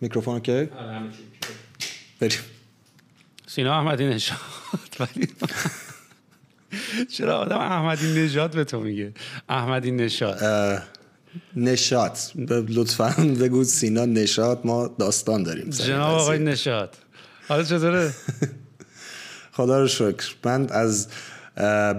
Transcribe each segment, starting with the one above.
میکروفون که بریم. سینا احمدی نژاد. ولی چرا آدم احمدی نژاد به تو میگه؟ احمدی نژاد. نشاد لطفا بگو سینا نشاد ما داستان داریم جناب آقای. نژاد. حالا چطوره؟ خدا رو شکر. من از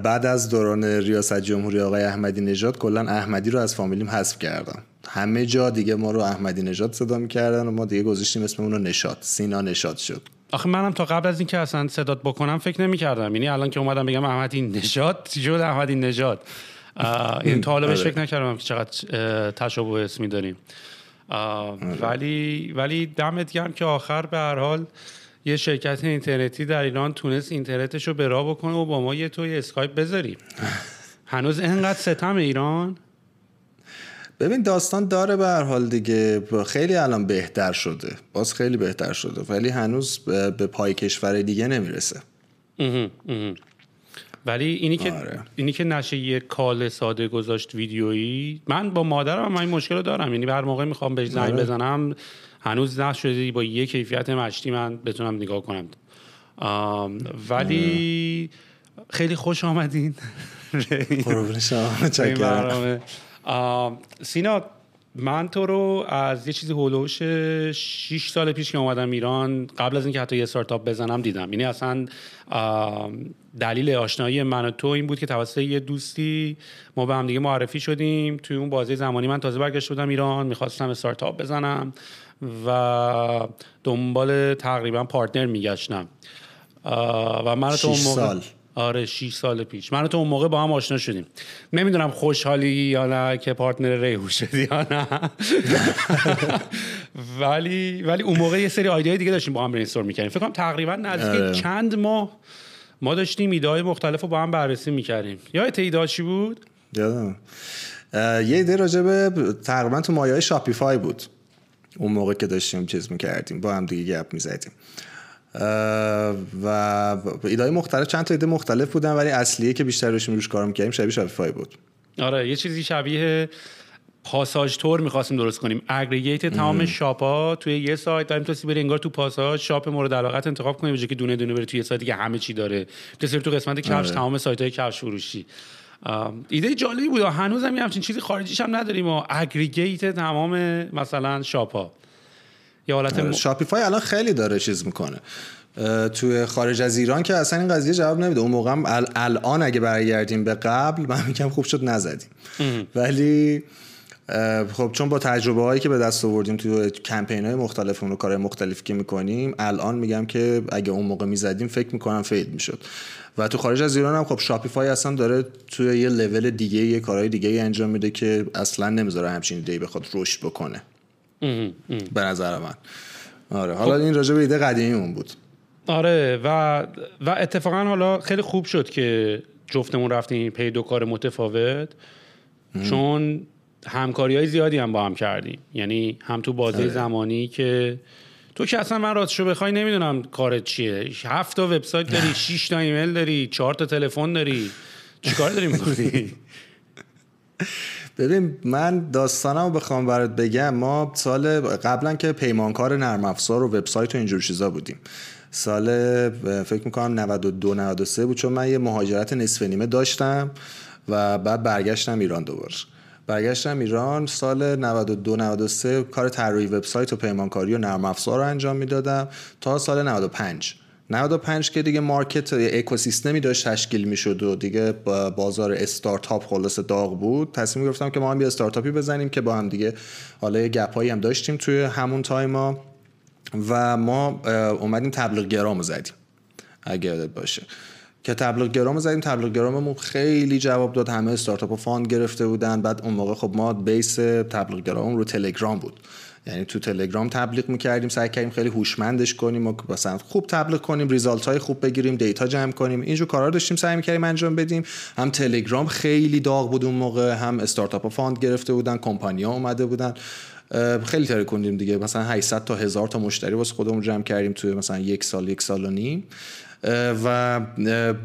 بعد از دوران ریاست جمهوری آقای احمدی نژاد کلا احمدی رو از فامیلیم حذف کردم. همه جا دیگه ما رو احمدی نژاد صدا می‌کردن و ما دیگه گذاشتیم اسم اون رو نشاد سینا نشاد شد. آخه منم تا قبل از اینکه اصلا صدات بکنم فکر نمی‌کردم. یعنی الان که اومدم بگم احمدی نژاد شد احمدی نژاد؟ این تا حالا بهش آره. فکر نکردم که چقدر تشابه اسمی داریم. آه، ولی ولی دمت گرم که آخر به هر حال یه شرکت اینترنتی در ایران تونست اینترنتش رو به راه بکنه و با ما یه توی اسکایپ بذاریم. هنوز اینقدر ستم ایران؟ ببین داستان داره به هر حال دیگه خیلی الان بهتر شده باز خیلی بهتر شده ولی هنوز به پای کشور دیگه نمی‌رسه اها، اها. ولی اینی که آره. اینی که نشه یه کال ساده گذاشت ویدیویی من با مادرم هم این مشکل رو دارم یعنی هر موقع می‌خوام بهش زنگ آره. بزنم هنوز نشده با یه کیفیت مشتی من بتونم نگاه کنم ولی خیلی خوش آمدین این. برنامه. سینا من تو رو از یه چیزی هولوش 6 سال پیش که اومدم ایران قبل از اینکه حتی یه استارتاپ بزنم دیدم. یعنی اصلا دلیل آشنایی من و تو این بود که توسط یه دوستی ما به هم دیگه معرفی شدیم. توی اون بازه زمانی من تازه برگشته بودم ایران می‌خواستم استارتاپ بزنم و دنبال تقریبا پارتنر میگشتم. و من تو اون موقع سال. آره 6 سال پیش. من و تو اون موقع با هم آشنا شدیم. نمی‌دونم خوشحالی یا نه که پارتنر ریحو شدی یا نه. ولی ولی اون موقع یه سری ایده دیگه داشتیم با هم برینستورم می‌کردیم. فکر کنم تقریبا نزدیک آره. چند ماه ما داشتیم ایده های مختلف رو با هم بررسی می‌کردیم. یادت ایده چی بود؟ یادم. یه ایده راجع به تقریبا تو مایه Shopify بود. اون موقع که داشتیم چیز می‌کردیم با هم دیگه گپ می‌زدیم. و ایده های مختلف چند تا ایده مختلف بودن ولی اصلیه که بیشتر روش روش کار می‌کردیم شبیه Shopify بود. آره یه چیزی شبیه پاساژ تور می‌خواستیم درست کنیم. aggregate تمام shop ها توی یه سایت بریم تو بری انگار تو پاساژ shop مورد علاقت انتخاب کنی به جای که دونه دونه بری توی یه سایتی که همه چی داره. بسیار تو قسمت کفش آره. تمام سایت های کفش فروشی. ایده جالبی بود. هنوز هم همچین چیزی خارجیش هم نداریم و اگریگیت تمام مثلا شاپ ها یه حالت. شاپیفای الان خیلی داره چیز می‌کنه. توی خارج از ایران که اصلا این قضیه جواب نمیده. اون موقع ال- الان اگه برگردیم به قبل من میگم خوب شد نزدیم. ولی خب چون با تجربه هایی که به دست آوردیم توی کمپین های مختلف و کارهای مختلفی که می‌کنیم الان میگم که اگه اون موقع می‌زدیم فکر می‌کنم فیل می‌شد. و تو خارج از ایران هم خب شاپیفای اصلا داره توی یه لول دیگه یه کارهای دیگه انجام میده که اصلا نمی‌ذاره همچین ایده بخواد رشد بکنه. به نظر من. آره حالا این راجع به ایده قدیمیمون بود. آره و و اتفاقا حالا خیلی خوب شد که جفتمون رفتیم پی دو کار متفاوت چون همکاری های زیادی هم با هم کردیم. یعنی هم تو بازه آره. زمانی که تو که اصلا من راستشو بخوای نمی‌دونم کارت چیه. هفت تا وبسایت داری شش تا ایمیل داری چهار تا تلفن داری. چیکار داری می‌کنی؟ ببین من داستانمو بخوام برات بگم. ما سال قبلا که پیمانکار نرم افزار و وبسایت و اینجور چیزا بودیم. سال فکر می‌کنم 92 93 بود چون من یه مهاجرت نصف نیمه داشتم و بعد برگشتم ایران دوباره برگشتم ایران سال 92 93 کار طراحی وبسایت و پیمانکاری و نرم افزار رو انجام می‌دادم تا سال 95 95 که دیگه market اکوسیستمی داشت تشکیل می‌شد و دیگه بازار استارتاپ خلاص داغ بود تصمیم گرفتم که ما هم یه استارتاپی بزنیم که با هم دیگه حالا یه گپایی هم داشتیم توی همون تایما و ما اومدیم تبلیغ گرامو زدیم اگه یادت باشه. که تبلیغ گرام زدیم تبلیغ گراممون خیلی جواب داد. همه استارتاپ fund گرفته بودن. بعد اون موقع خب ما base تبلیغ گرام رو تلگرام بود. یعنی تو تلگرام تبلیغ می‌کردیم. سعی کردیم خیلی هوشمندش کنیم و مثلا خوب تبلیغ کنیم result های خوب بگیریم data جمع کنیم. اینجور کارا داشتیم سعی می‌کردیم انجام بدیم. هم تلگرام خیلی داغ بود اون موقع هم استارتاپ fund گرفته بودن کمپانیا اومده بودن. خیلی ترکوندیم دیگه. مثلا 800 تا هزار تا مشتری واسه خودمون جمع کردیم توی مثلا یک سال یک سال و نیم. و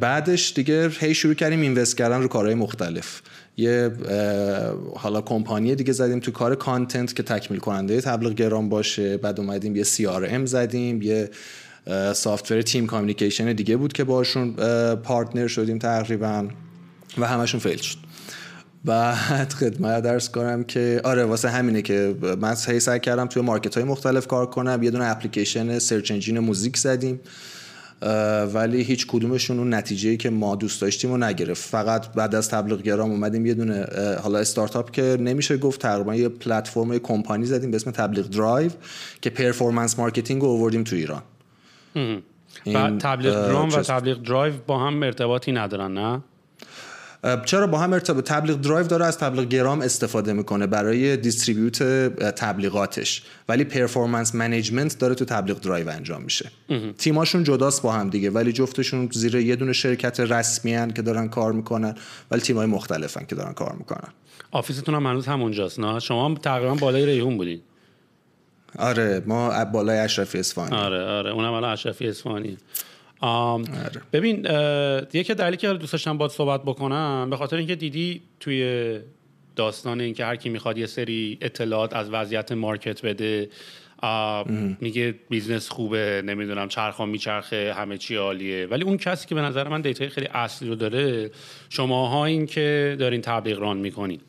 بعدش دیگه هی شروع کردیم invest کردن رو کارهای مختلف. یه حالا کمپانی دیگه زدیم تو کار content که تکمیل کننده تبلیغ گرام باشه. بعد اومدیم یه CRM زدیم یه software team communication دیگه بود که باشون partner شدیم تقریبا و همشون fail شد. بعد خدمتت عرض کنم که آره واسه همینه که من هی سعی کردم توی market های مختلف کار کنم. یه دونه اپلیکیشن search engine music زدیم ولی هیچ کدومشون اون نتیجه که ما دوست داشتیم و نگرفت. فقط بعد از تبلیغ گرام اومدیم یه دونه حالا استارتاپ که نمیشه گفت تقریبا یه پلتفرم کمپانی زدیم به اسم تبلیغ درایو که performance marketing رو آوردیم تو ایران. و تبلیغ گرام و تبلیغ درایو با هم ارتباطی ندارن نه؟ چرا با هم ارتباط؟ تبلیغ درایو داره از تبلیغ گرام استفاده می‌کنه برای distribute تبلیغاتش. ولی performance management داره تو تبلیغ درایو انجام میشه. تیماشون جداست با هم دیگه. ولی جفتشون زیر یه دونه شرکت رسمی هن که دارن کار می‌کنن ولی تیمای مختلفن که دارن کار می‌کنن. office تون هم هنوز همونجاست نه؟ شما هم تقریبا بالای ریحون بودین. آره ما بالای اشرفی اصفهانی. آره آره اونم الان اشرفی اصفهانی ببین یکی دلیلی که دوست داشتم باید صحبت بکنم به خاطر اینکه دیدی توی داستان اینکه هر کی می‌خواد یه سری اطلاعات از وضعیت market بده میگه business خوبه نمی‌دونم چرخا میچرخه همه چی عالیه. ولی اون کسی که به نظر من data ی خیلی اصلی رو داره شماها این که دارین تبلیغ run می‌کنین.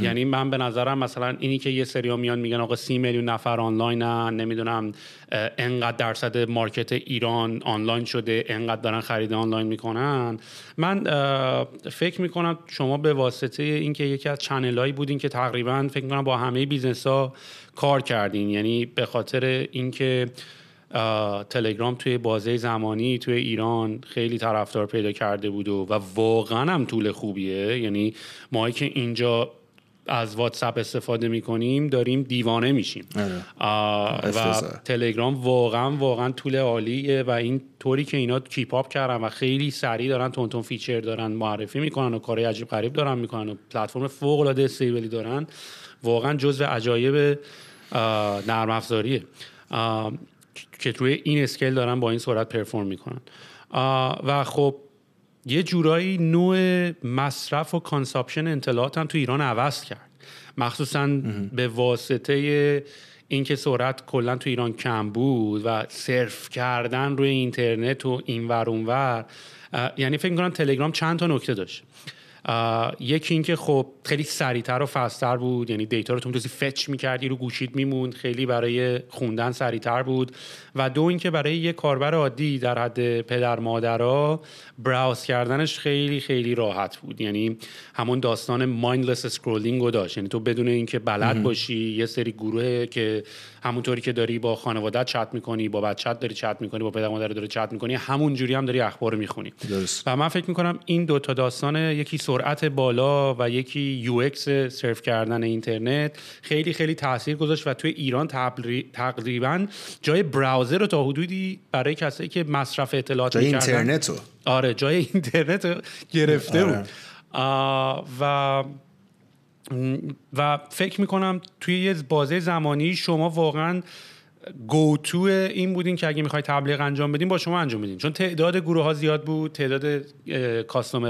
یعنی من به نظرم مثلا اینی که یه سری میان میگن آقا سی میلیون نفر آنلاینن نمی‌دونم انقدر درصد market ایران آنلاین شده انقدر دارن خرید آنلاین می‌کنن. من فکر می‌کنم شما به واسطه اینکه یکی از channel ایی بودین که تقریبا فکر می‌کنم با همه business ها کار کردین یعنی به خاطر اینکه تلگرام توی بازه زمانی توی ایران خیلی طرفدار پیدا کرده بود و, و واقعا هم tool خوبیه. یعنی ما که اینجا از واتساپ استفاده می‌کنیم داریم دیوانه میشیم. و تلگرام واقعا واقعا tool عالیه و این طوری که اینا keep up کردن و خیلی سریع دارن تند تند feature دارن معرفی می‌کنن و کارهای عجیب غریب دارن می‌کنن و پلتفرم فوق العاده stable ی دارن واقعا جزو عجایب نرم افزاریه که توی این scale دارن با این سرعت perform می‌کنن. و خب یه جورایی نوع مصرف و consumption اطلاعات هم تو ایران عوض کرد. مخصوصا به واسطه اینکه سرعت کلا تو ایران کم بود و surf کردن روی اینترنت و اینور اونور یعنی فکر می‌کنم تلگرام چند تا نکته داشت. یکی اینکه خب خیلی سریعتر و faster بود یعنی data رو تو می‌تونستی fetch می‌کردی رو گوشید میموند خیلی برای خوندن سریعتر بود. و دو اینکه برای یه کاربر عادی در حد پدر مادرها browse کردنش خیلی خیلی راحت بود. یعنی همون داستان mindless scrolling رو داشت. یعنی تو بدون اینکه بلد باشی یه سری گروه که همونطوری که داری با خانوادت چت می‌کنی با بچت داری چت می‌کنی با پدر مادر داری چت می‌کنی همون جوری هم داری اخبار می‌خونی. و من فکر می‌کنم این دو تا داستان یکی سرعت بالا و یکی UX surf کردن اینترنت خیلی خیلی تاثیر گذاشت و توی ایران تقریبا جای براوزر رو تا حدودی برای کسایی که مصرف اطلاعات جای اینترنت رو آره جای اینترنت گرفته آره. بود و و فکر می‌کنم توی یه بازه زمانی شما واقعا گو تو این بودین که اگه می‌خوای تبلیغ انجام بدین با شما انجام بدین چون تعداد گروه ها زیاد بود تعداد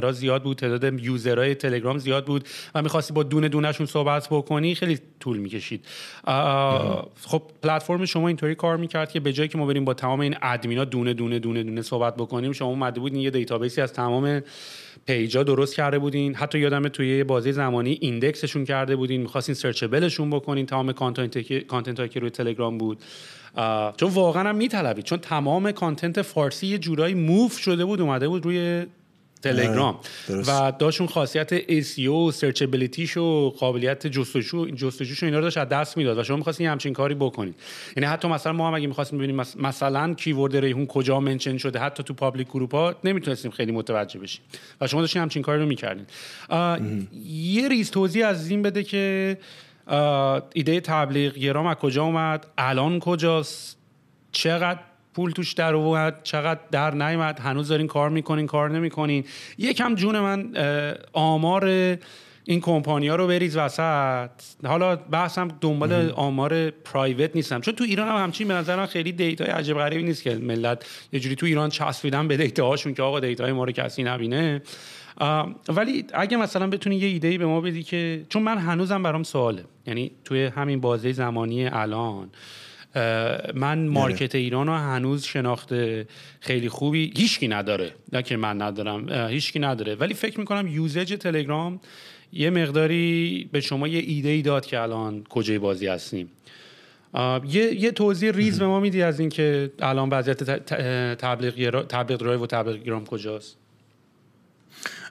ها زیاد بود تعداد یوزرهای تلگرام زیاد بود و می‌خواستی با دونه دونهشون صحبت بکنی خیلی طول می‌کشید. خب پلتفرم شما اینطوری کار می‌کرد که به جایی که ما بریم با تمام این ادمینا دونه دونه دونه دونه صحبت بکنیم شما اومده بودین یه database ی از تمام page ا درست کرده بودین. حتی یادم توی یه بازه زمانی index شون کرده بودین. می‌خواستین searchable شون بکنین. تمام content هایی که روی تلگرام بود. چون واقعا هم میطلبید. چون تمام content فارسی یه جورایی move شده بود اومده بود روی تلگرام. و داشت اون خاصیت SEO searchability ش و قابلیت جستجو جستجوش اینا رو داشت از دست می‌داد و شما می‌خواستین همچین کاری بکنید. یعنی حتی مثلا ما هم اگه می‌خواستیم ببینیم مثلا keyword ریحون کجا mention شده حتی تو public group ها نمی‌تونستیم خیلی متوجه بشیم. و شما داشتین همچین کاری رو می‌کردین. یه ریز توضیح از این بده که ایده تبلیغ گرام از کجا اومد الان کجاست چقدر پول توش در اومد چقدر در نیومد هنوز دارین کار می‌کنین کار نمی‌کنین. یکم جون من آمار این کمپانیا رو بریز وسط. حالا بحثم دنبال آمار private نیستم. چون تو ایران هم همچین به نظر من خیلی data عجیب غریبی نیست که ملت یه جوری تو ایران چسبیدن به data هاشون که آقا data ی ما رو کسی نبینه. ولی اگه مثلا بتونی یه ایده به ما بدی که چون من هنوزم برام سواله. یعنی توی همین بازه زمانی الان من market ایران رو هنوز شناخت خیلی خوبی هیچکی نداره. نه که من ندارم هیچکی نداره. ولی فکر می‌کنم usage تلگرام یه مقداری به شما یه ایده ای داد که الان کجای بازی هستیم. یه, یه توضیح ریز به ما میدی از اینکه الان وضعیت تبلیغ تبلیغ درایو و تبلیغ گرام کجاست؟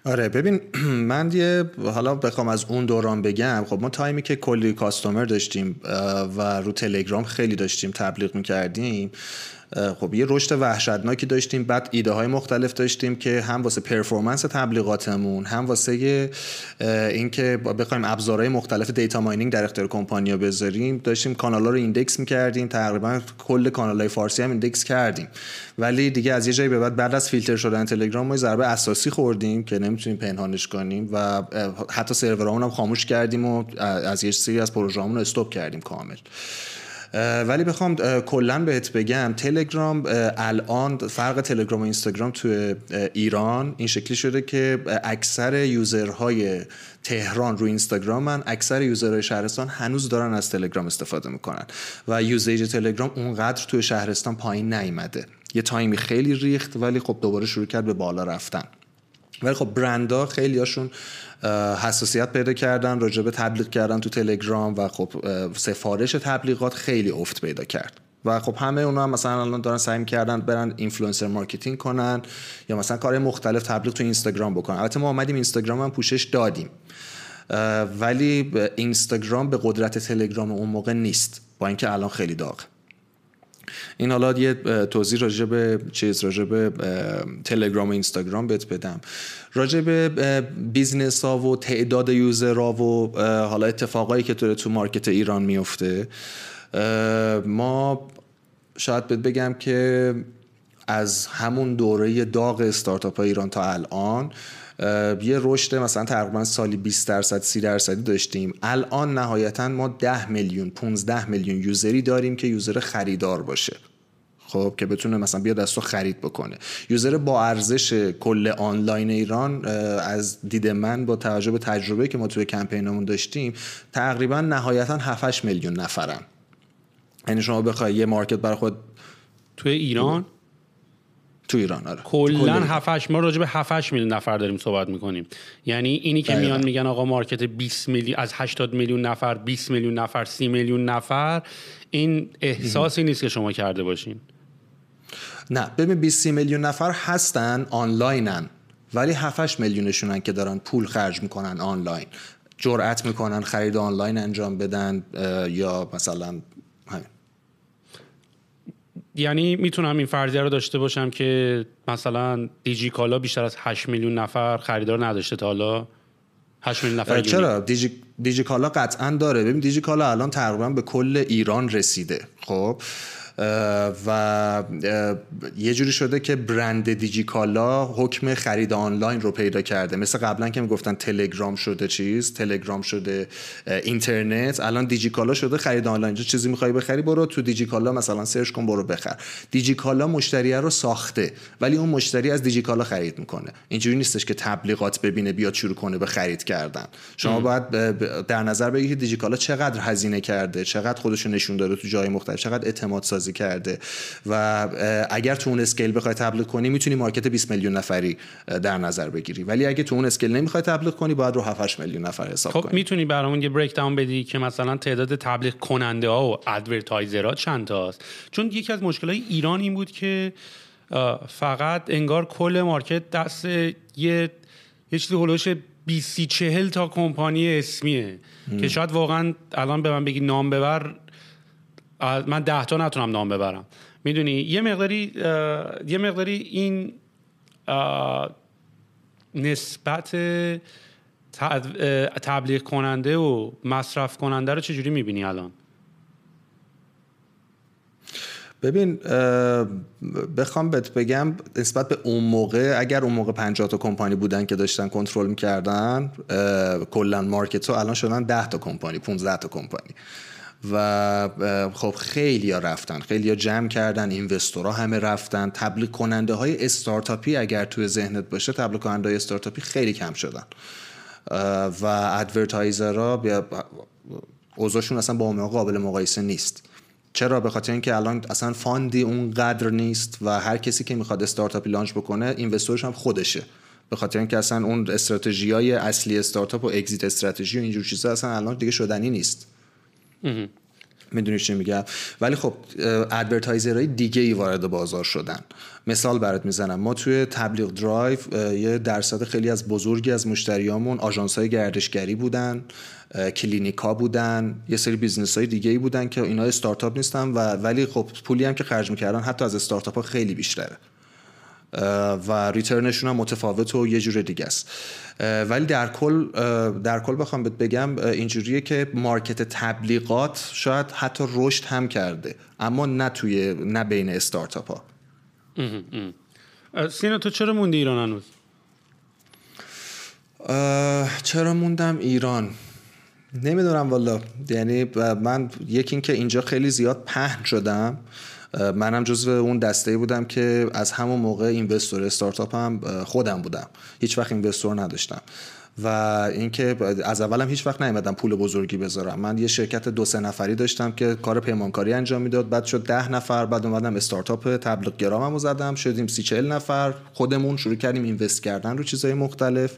آره ببین من یه حالا بخوام از اون دوران بگم خب ما تایمی که کلی customer داشتیم و رو تلگرام خیلی داشتیم تبلیغ می‌کردیم خب یه رشد وحشتناکی داشتیم بعد ایده های مختلف داشتیم که هم واسه performance تبلیغاتمون هم واسه اینکه بخوایم ابزارهای مختلف data mining در اختیار کمپانیا بذاریم داشتیم کانال ها رو index می‌کردیم تقریبا کل کانال های فارسی هم index کردیم. ولی دیگه از یه جایی به بعد بعد از فیلتر شدن تلگرام ما ضربه اساسی خوردیم که نمی‌تونیم پنهانش کنیم و حتی سرورامون هم خاموش کردیم و از یه سری از پروژه‌مون رو stop کردیم کامل. ولی بخوام کلا بهت بگم تلگرام الان فرق تلگرام و اینستاگرام تو ایران این شکلی شده که اکثر یوزرهای تهران رو اینستاگرام من اکثر یوزرهای شهرستان هنوز دارن از تلگرام استفاده می‌کنن. و یوزیج تلگرام اونقدر توی شهرستان پایین نیومده. یه تایمی خیلی ریخت ولی خب دوباره شروع کرد به بالا رفتن. ولی خب برندها خیلی هاشون حساسیت پیدا کردن راجع به تبلیغ کردن تو تلگرام و خب سفارش تبلیغات خیلی افت پیدا کرد. و خب همه اونا هم مثلا الان دارن سعی کردن برن influencer marketing کنن یا مثلا کار مختلف تبلیغ تو اینستاگرام بکنن. البته ما اومدیم اینستاگرام هم پوشش دادیم. ولی اینستاگرام به قدرت تلگرام اون موقع نیست. با اینکه الان خیلی داغه این حالا یه توضیح راجع به چیز راجع به تلگرام و اینستاگرام بهت بدم. راجع به business ها و تعداد user ها و حالا اتفاقایی که تو تو market ایران میفته ما شاید بهت بگم که از همون دوره داغ استارتاپ ایران تا الان یه رشد مثلا تقریبا سالی 20 درصد 30 درصدی داشتیم. الان نهایتا ما 10 میلیون 15 میلیون یوزری داریم که یوزر خریدار باشه. خب که بتونه مثلا بیاد از خرید بکنه. یوزر با ارزش کل آنلاین ایران از دید من با توجه به تجربه که ما توی کمپینمون داشتیم تقریبا نهایتا 7 میلیون نفرن. یعنی شما بخوای یه مارکت برای خود توی ایران؟ تو ایران آره. کلا 7 ما راجع به 7 میلیون نفر داریم صحبت می‌کنیم. یعنی اینی که میان میگن آقا مارکت 20 میلیون از 80 میلیون نفر 20 میلیون نفر 30 میلیون نفر این احساسی نیست که شما کرده باشین. نه ببین 20 میلیون نفر هستن آنلاینن ولی 7 میلیونشونن که دارن پول خرج می‌کنن آنلاین. جرأت می‌کنن خرید آنلاین انجام بدن یا مثلا یعنی می‌تونم این فرضیه رو داشته باشم که مثلا دیجی کالا بیشتر از 8 میلیون نفر خریدار نداشته تا حالا. 8 میلیون نفر چرا؟ دیجی, دیجی کالا قطعا داره. ببین دیجی کالا الان تقریبا به کل ایران رسیده. خب؟ و یه جوری شده که برند دیجیکالا حکم خرید آنلاین رو پیدا کرده. مثل قبلا که می‌گفتن تلگرام شده چیز تلگرام شده اینترنت. الان دیجیکالا شده خرید آنلاین. چیزی می‌خوای بخری برو تو دیجیکالا مثلا search کن برو بخر. دیجیکالا مشتری رو ساخته ولی اون مشتری از دیجیکالا خرید می‌کنه. اینجوری نیستش که تبلیغات ببینه بیاد شروع کنه به خرید کردن. شما باید در نظر بگیرید دیجیکالا چقدر هزینه کرده چقدر خودش نشون داده تو جای مختلف چقدر اعتماد سازی کرده. و اگر تو اون scale بخوای تبلیغ کنی می‌تونی market 20 میلیون نفری در نظر بگیری. ولی اگه تو اون scale نمی‌خوای تبلیغ کنی باید رو 7 میلیون نفر حساب خب کنی. می‌تونی برامون یه بریک داون بدی که مثلا تعداد تبلیغ کننده ها و ادورتایزرها چند تاست؟ چون یکی از مشکلات ایران این بود که فقط انگار کل مارکت دست یه یه چیزی هلوش 20 40 تا کمپانی اسمیه. که شاید واقعا الان به من بگی نام ببر من ده تا نتونم نام ببرم. می‌دونی یه مقداری یه مقداری این نسبت تبلیغ کننده و مصرف کننده رو چجوری می‌بینی الان؟ ببین بخوام بهت بگم نسبت به اون موقع اگر اون موقع 50 تا کمپانی بودن که داشتن کنترل می‌کردن کلا مارکت رو الان شدن 10 تا کمپانی 15 تا کمپانی. و خب خیلی ها رفتن خیلی ها جمع کردن اینوستورها همه رفتن. تبلیغ کننده های استارتاپی اگر توی ذهنت باشه تبلیغ کننده های استارتاپی خیلی کم شدن. و advertiser ها اوضاعشون اصلا با اون قابل مقایسه نیست. چرا؟ به خاطر اینکه الان اصلا fund ی اونقدر نیست و هر کسی که می‌خواد استارتاپی launch بکنه investor ش هم خودشه. به خاطر اینکه اصلا اون استراتژی های اصلی استارتاپ و exit strategy و اینجور چیزا اصلا الان دیگه شدنی نیست. می‌دونی چی میگم؟ ولی خب advertiser های دیگه ای وارد بازار شدن. مثال برات می‌زنم. ما توی تبلیغ درایو یه درصد خیلی از بزرگی از مشتریامون آژانس های گردشگری بودن کلینیکا بودن یه سری بیزنس های دیگه ای بودن که اینا استارتاپ نیستن و ولی خب پولی هم که خرج می‌کردن حتی از استارتاپ ها خیلی بیشتره. و return شون هم متفاوت و یه جور دیگه است. ولی در کل در کل بخوام بهت بگم اینجوریه که market تبلیغات شاید حتی رشد هم کرده اما نه توی نه بین استارتاپ ها سینا تو چرا موندی ایران هنوز؟ چرا موندم ایران؟ نمی‌دونم والا. یعنی من یکی اینکه اینجا خیلی زیاد پهن شدم. منم جزو اون دسته بودم که از همون موقع اینوستور استارتاپ هم خودم بودم. هیچ وقت اینوستور نداشتم. و اینکه از اولم هیچ وقت نیومدم پول بزرگی بذارم. من یه شرکت دو سه نفری داشتم که کار پیمانکاری انجام می‌داد. بعد شد ده نفر بعد اومدم استارتاپ تبلیغ گراممو زدم. شدیم سی چهل نفر خودمون شروع کردیم اینوست کردن رو چیزهای مختلف.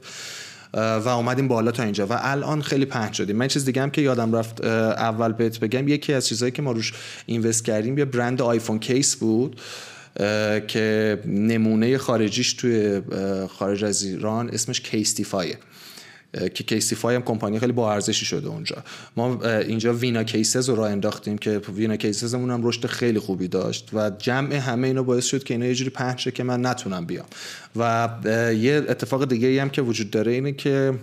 و اومدیم بالا تا اینجا. و الان خیلی پهن شدیم. من چیز دیگه هم که یادم رفت اول بهت بگم یکی از چیزهایی که ما روش invest کردیم یه برند iPhone case بود که نمونه خارجیش توی خارج از ایران اسمش Casetify ه که Casetify هم کمپانی خیلی با ارزشی شده اونجا. ما اینجا Vina Cases رو راه انداختیم که Vina Cases مون هم رشد خیلی خوبی داشت و جمع همه اینا باعث شد که اینا یه جوری پهن که من نتونم بیام. و یه اتفاق دیگه هم که وجود داره اینه که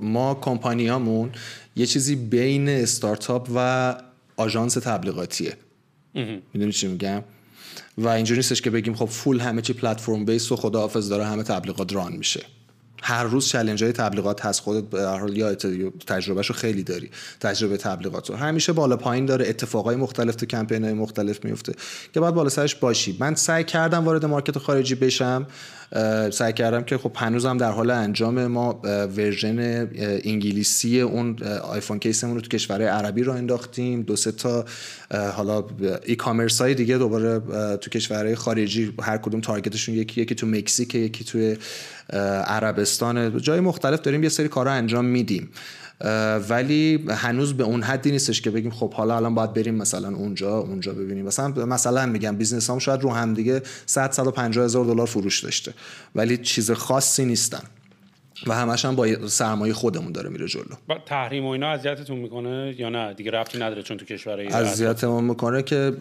ما کمپانیامون یه چیزی بین استارتاپ و آژانس تبلیغاتیه. می‌دونی چی میگم؟ و اینجوری نیستش که بگیم خب فول همه چی پلتفرم بیس و خداحافظ داره همه تبلیغات ران میشه. هر روز چلنج های تبلیغات هست. خودت به هر حال یا تجربهشو خیلی داری. تجربه تبلیغات. رو همیشه بالا پایین داره. اتفاقای مختلف تو کمپین های مختلف میفته. که باید بالا سرش باشی. من سعی کردم وارد market خارجی بشم. سعی کردم که خب هنوزم در حال انجام ما version انگلیسی اون iPhone case مون رو تو کشورهای عربی راه انداختیم. دو سه تا حالا e-commerce های دیگه دوباره تو کشورهای خارجی هر کدوم target شون یکی یکی تو مکزیک یکی تو عربستان. جای مختلف داریم یه سری کارا انجام میدیم. ولی هنوز به اون حدی نیستش که بگیم خب حالا الان باید بریم مثلا اونجا اونجا ببینیم. مثلا مثلا میگم business هم شاید رو هم دیگه 100 150 هزار دلار فروش داشته. ولی چیز خاصی نیستن. و همش هم با سرمایه خودمون داره میره جلو. با تحریم و اینا اذیتتون می‌کنه یا نه؟ دیگه رفتی نداره چون تو کشور اذیتمون می‌کنه که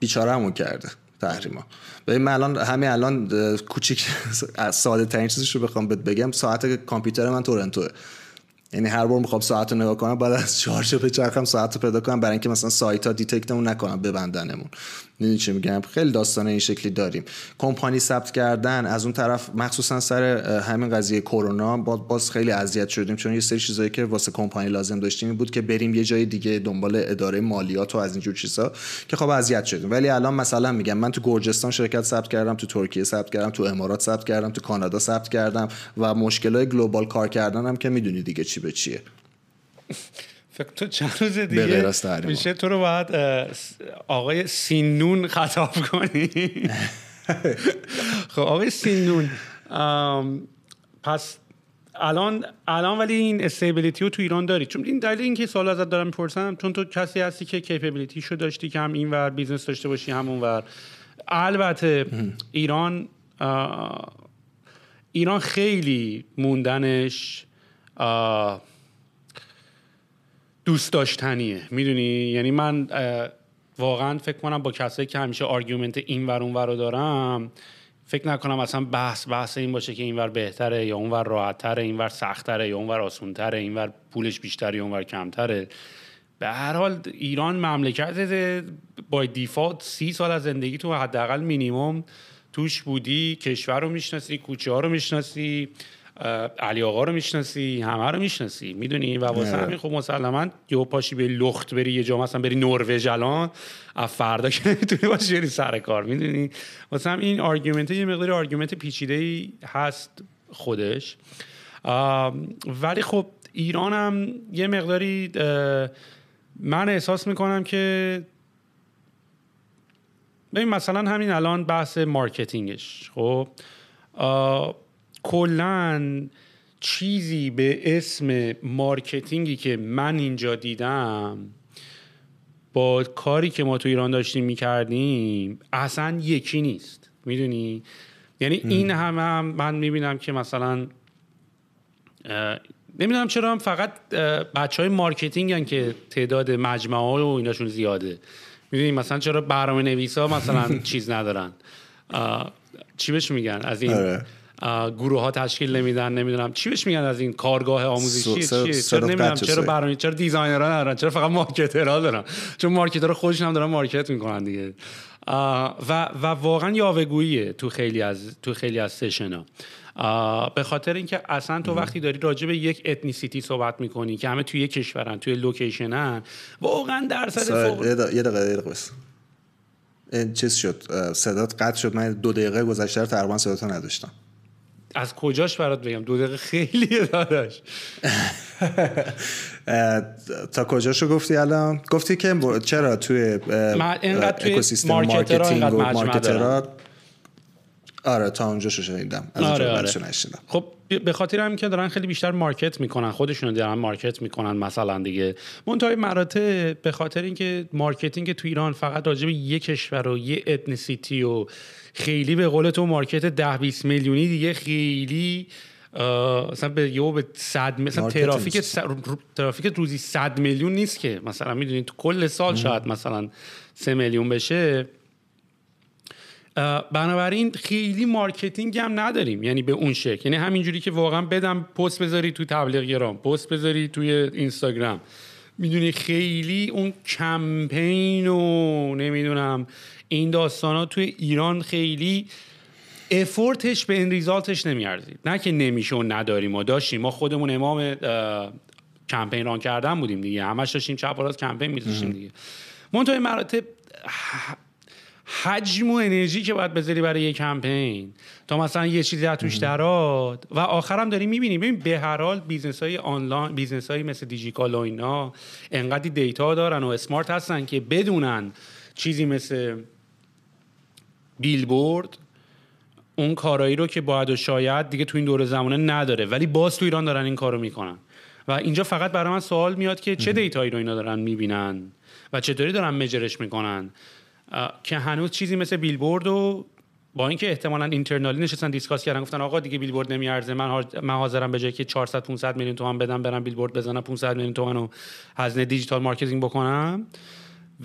بیچارهمون کرده تحریما ببین من الان همین الان کوچیک ساده ترین چیزش رو بخوام بهت بگم. ساعت کامپیوتر من تورنتوه. یعنی هر بار می‌خوام ساعت رو نگاه کنم بعد از چهارچوب چرخم ساعت رو پیدا کنم برای اینکه مثلا سایت ها دیتکتمون نکنم ببندنمون. می‌دونی چی میگم. خیلی داستان این شکلی داریم. کمپانی ثبت کردن از اون طرف مخصوصا سر همین قضیه کرونا باز خیلی اذیت شدیم چون یه سری چیزایی که واسه کمپانی لازم داشتیم بود که بریم یه جای دیگه دنبال اداره مالیات و از اینجور چیزا که خب اذیت شدیم. ولی الان مثلا میگم من تو گرجستان شرکت ثبت کردم تو ترکیه ثبت کردم تو امارات ثبت کردم تو کانادا ثبت کردم و مشکلای گلوبال کار کردنم که می‌دونی دیگه چی به چیه. فکر تو چند روز دیگه میشه تو رو باید آقای سینون خطاب کنی. خب آقای سینون پس الان الان ولی این stability رو تو ایران داری. چون این دلیل اینکه سوال ازت دارم می‌پرسم چون تو کسی هستی که capability شو داشتی که هم این ور business داشته باشی هم اون ور البته ایران ایران خیلی موندنش دوست داشتنیه می‌دونی؟ یعنی من واقعا فکر کنم با کسایی که همیشه argument این ور اون ور رو دارم فکر نکنم اصلا بحث بحث این باشه که اینور بهتره یا اونور راحتتره اینور سختتره یا اونور آسونتره اینور پولش بیشتره یا اونور کمتره. به هر حال ایران مملکت by default سی سال از زندگی تو حداقل مینیمم توش بودی کشور رو می‌شناسی کوچه ها رو می‌شناسی. علی آقا رو می‌شناسی همه رو می‌شناسی. می‌دونی و واسه همین خب مسلما یهو پاشی به لخت بری یه جا مثلا بری نروژ الان از فردا که نمی‌تونی باشی بری سر کار. می‌دونی؟ واسه همین argument یه مقدار argument پیچیده ای هست خودش. ولی خب ایران هم یه مقداری من احساس می‌کنم که ببین مثلا همین الان بحث marketing ش خب؟ کلا چیزی به اسم marketing ی که من اینجا دیدم با کاری که ما تو ایران داشتیم می‌کردیم اصلا یکی نیست. می‌دونی؟ یعنی این همه هم من می‌بینم که مثلا نمی‌دونم چرا هم فقط بچه های marketing هن که تعداد مجموعه ها و ایناشون زیاده. می‌دونی؟ مثلا چرا برنامه نویس ها مثلا چیز ندارن. چی بهش میگن؟ از این آره. گروه ها تشکیل نمیدن نمی‌دونم. چی بهش میگن از این کارگاه آموزشی چیه چرا نمی‌دونم چرا برنامه چرا designer ها ندارن؟ چرا فقط marketer ها دارن؟ چون marketer ها خودشون هم دارن market می‌کنن دیگه. و و واقعا یاوهگوییه تو خیلی از تو خیلی از session به خاطر اینکه اصلا تو وقتی داری راجع به یک ethnicity صحبت می‌کنی که همه توی یک کشورن توی location ن واقعا درصد فوق یه دقیقه یه دقیقه چیز شد صدات قطع شد. من دو دقیقه گذشته رو تقریبا صداتو نداشتم. از کجاش برات بگم؟ دو دقیقه خیلی داداش. تا کجاشو گفتی الان؟ گفتی که چرا توی اکوسیستم marketing و marketer ها؟ آره تا اونجا شو شنیدم. از آره آره. خب به خاطر هم که دارن خیلی بیشتر market می‌کنن خودشون دارن market می‌کنن مثلا دیگه. منتهای مراتب به خاطر اینکه marketing تو ایران فقط راجع به یک کشور و یه ethnicity و خیلی به قول تو market ده 20 میلیونی دیگه خیلی مثلا به یو به صد مثلا ترافیک ترافیک روزی 100 میلیون نیست که. مثلا می‌دونید تو کل سال شاید مثلا 3 میلیون بشه. بنابراین خیلی marketing هم نداریم. یعنی به اون شکل. یعنی همینجوری که واقعا بدم پست بذاری تو تبلیغ پست بذاری توی اینستاگرام. می‌دونی خیلی اون کمپین و نمی‌دونم این داستان ها توی ایران خیلی effort ش به این result ش نمیارزید. نه که نمیشه و نداریم و داشتیم. ما خودمون مدام کمپین run کردن بودیم دیگه. همش داشتیم چپ کمپین میذاشتیم دیگه. منتهای مراتب حجم و انرژی که باید بذاری برای یه کمپین. تا مثلا یه چیزی از توش دراد و آخرم داریم می‌بینیم ببین به هر حال business های آنلاین business های مثل دیجیکالا و اینا انقدر data دارن و smart هستن که بدونن چیزی مثل بیلبورد اون کارایی رو که باید و شاید دیگه تو این دور زمانه نداره. ولی باز تو ایران دارن این کارو می‌کنن. و اینجا فقط برای من سوال میاد که چه data یی رو اینا دارن می‌بینن و چطوری دارن measure ش می‌کنن. که هنوز چیزی مثل بیلبورد و با اینکه احتمالا internally نشستن discuss کردن گفتن آقا دیگه بیلبورد نمیارزه من من حاضرم به جای که 400 500 میلیون تومان بدم برم بیلبورد بزنم 500 میلیون تومان رو هزینه digital marketing بکنم.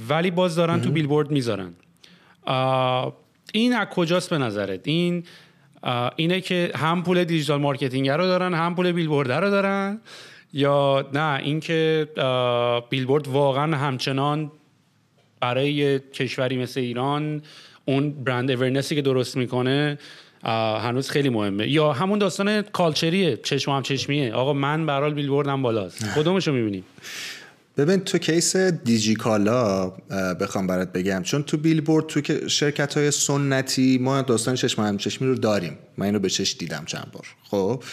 ولی باز دارن تو بیلبورد می‌ذارن. این از کجاست به نظرت؟ این اینه که هم پول digital marketing رو دارن هم پول بیلبورد رو دارن یا نه اینکه بیلبورد واقعا همچنان برای کشوری مثل ایران اون brand awareness ی که درست می‌کنه هنوز خیلی مهمه. یا همون داستان culture یه چشم هم چشمیه. آقا من برال بیلبوردم بالاست. کدومشو می‌بینیم ببین تو case دیجیکالا بخوام برات بگم. چون تو بیلبورد تو که شرکت های سنتی ما داستان چشم هم چشمی رو داریم. من اینو به چش دیدم چند بار. خب؟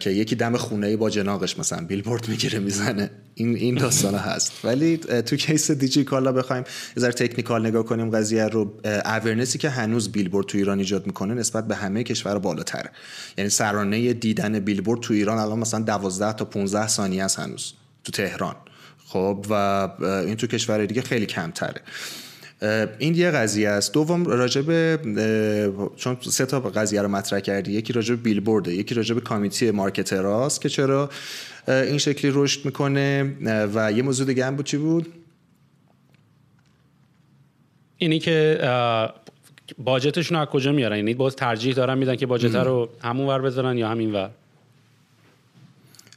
که یکی دم خونه باجناقش مثلا بیلبورد می‌گیره می‌زنه. این این داستان هست. ولی تو case دیجی کالا بخوایم یه ذره technical نگاه کنیم قضیه رو awareness ی که هنوز بیلبورد تو ایران ایجاد می‌کنه نسبت به همه کشور بالاتره یعنی سرانه دیدن بیلبورد تو ایران الان مثلا 12 تا 15 ثانیه است هنوز تو تهران. خب و این تو کشور دیگه خیلی کمتره. این یه قضیه است. دوم راجب چون سه تا قضیه رو مطرح کردی. یکی راجب بیلبورده یکی راجب کامیتی مارکتراست که چرا این شکلی رشد می‌کنه. و یه موضوع دیگه هم بود چی بود؟ اینی که باجتشون از کجا میارن؟ یعنی باز ترجیح دارن میدن که باجت رو همون ور بذارن یا همین ور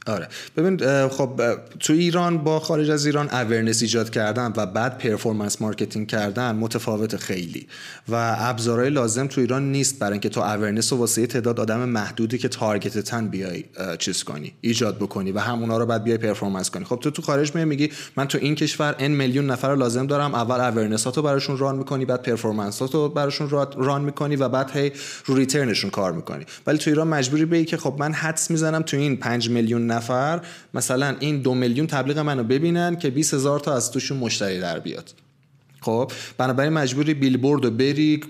آره. ببین خب تو ایران با خارج از ایران awareness ایجاد کردن و بعد performance marketing کردن متفاوت خیلی. و ابزارهای لازم تو ایران نیست برای اینکه تو awareness و واسه تعداد آدم محدودی که target تن بیای چیز کنی ایجاد بکنی و همونا رو بعد بیای performance کنی. خب تو تو خارج می میگی من تو این کشور n میلیون نفر لازم دارم اول awareness اتو براشون run می‌کنی بعد performance اتو براشون run می‌کنی و بعد هی رو returnشون کار می‌کنی. ولی تو ایران مجبوری بگی که خب من حدس می‌زنم تو این 5 میلیون نفر مثلا این دو میلیون تبلیغ منو ببینن که 20 هزار تا از توشون مشتری در بیاد. خب بنابراین مجبوری بیلبورد رو بری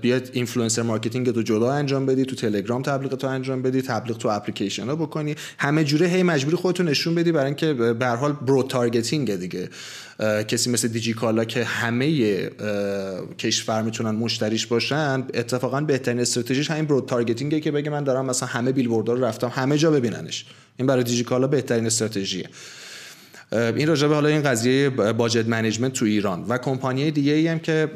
بیاد influencer marketing تو جلو انجام بدی تو تلگرام تبلیغ تو انجام بدی تبلیغ تو اپلیکیشن ها بکنی. همه جوره هی مجبوری خودتو نشون بدی برای اینکه به حال broad targeting دیگه. کسی مثل دیجی کالا که همه کشور می‌تونن مشتریش باشن اتفاقا بهترین استراتژیش همین broad targetingه که بگه من دارم مثلا همه بیلبوردها رو رفتم همه جا ببیننش. این برای دیجی کالا بهترین استراتژیه. این راجبه حالا این قضیه budget management تو ایران و کمپانی دیگه ای هم که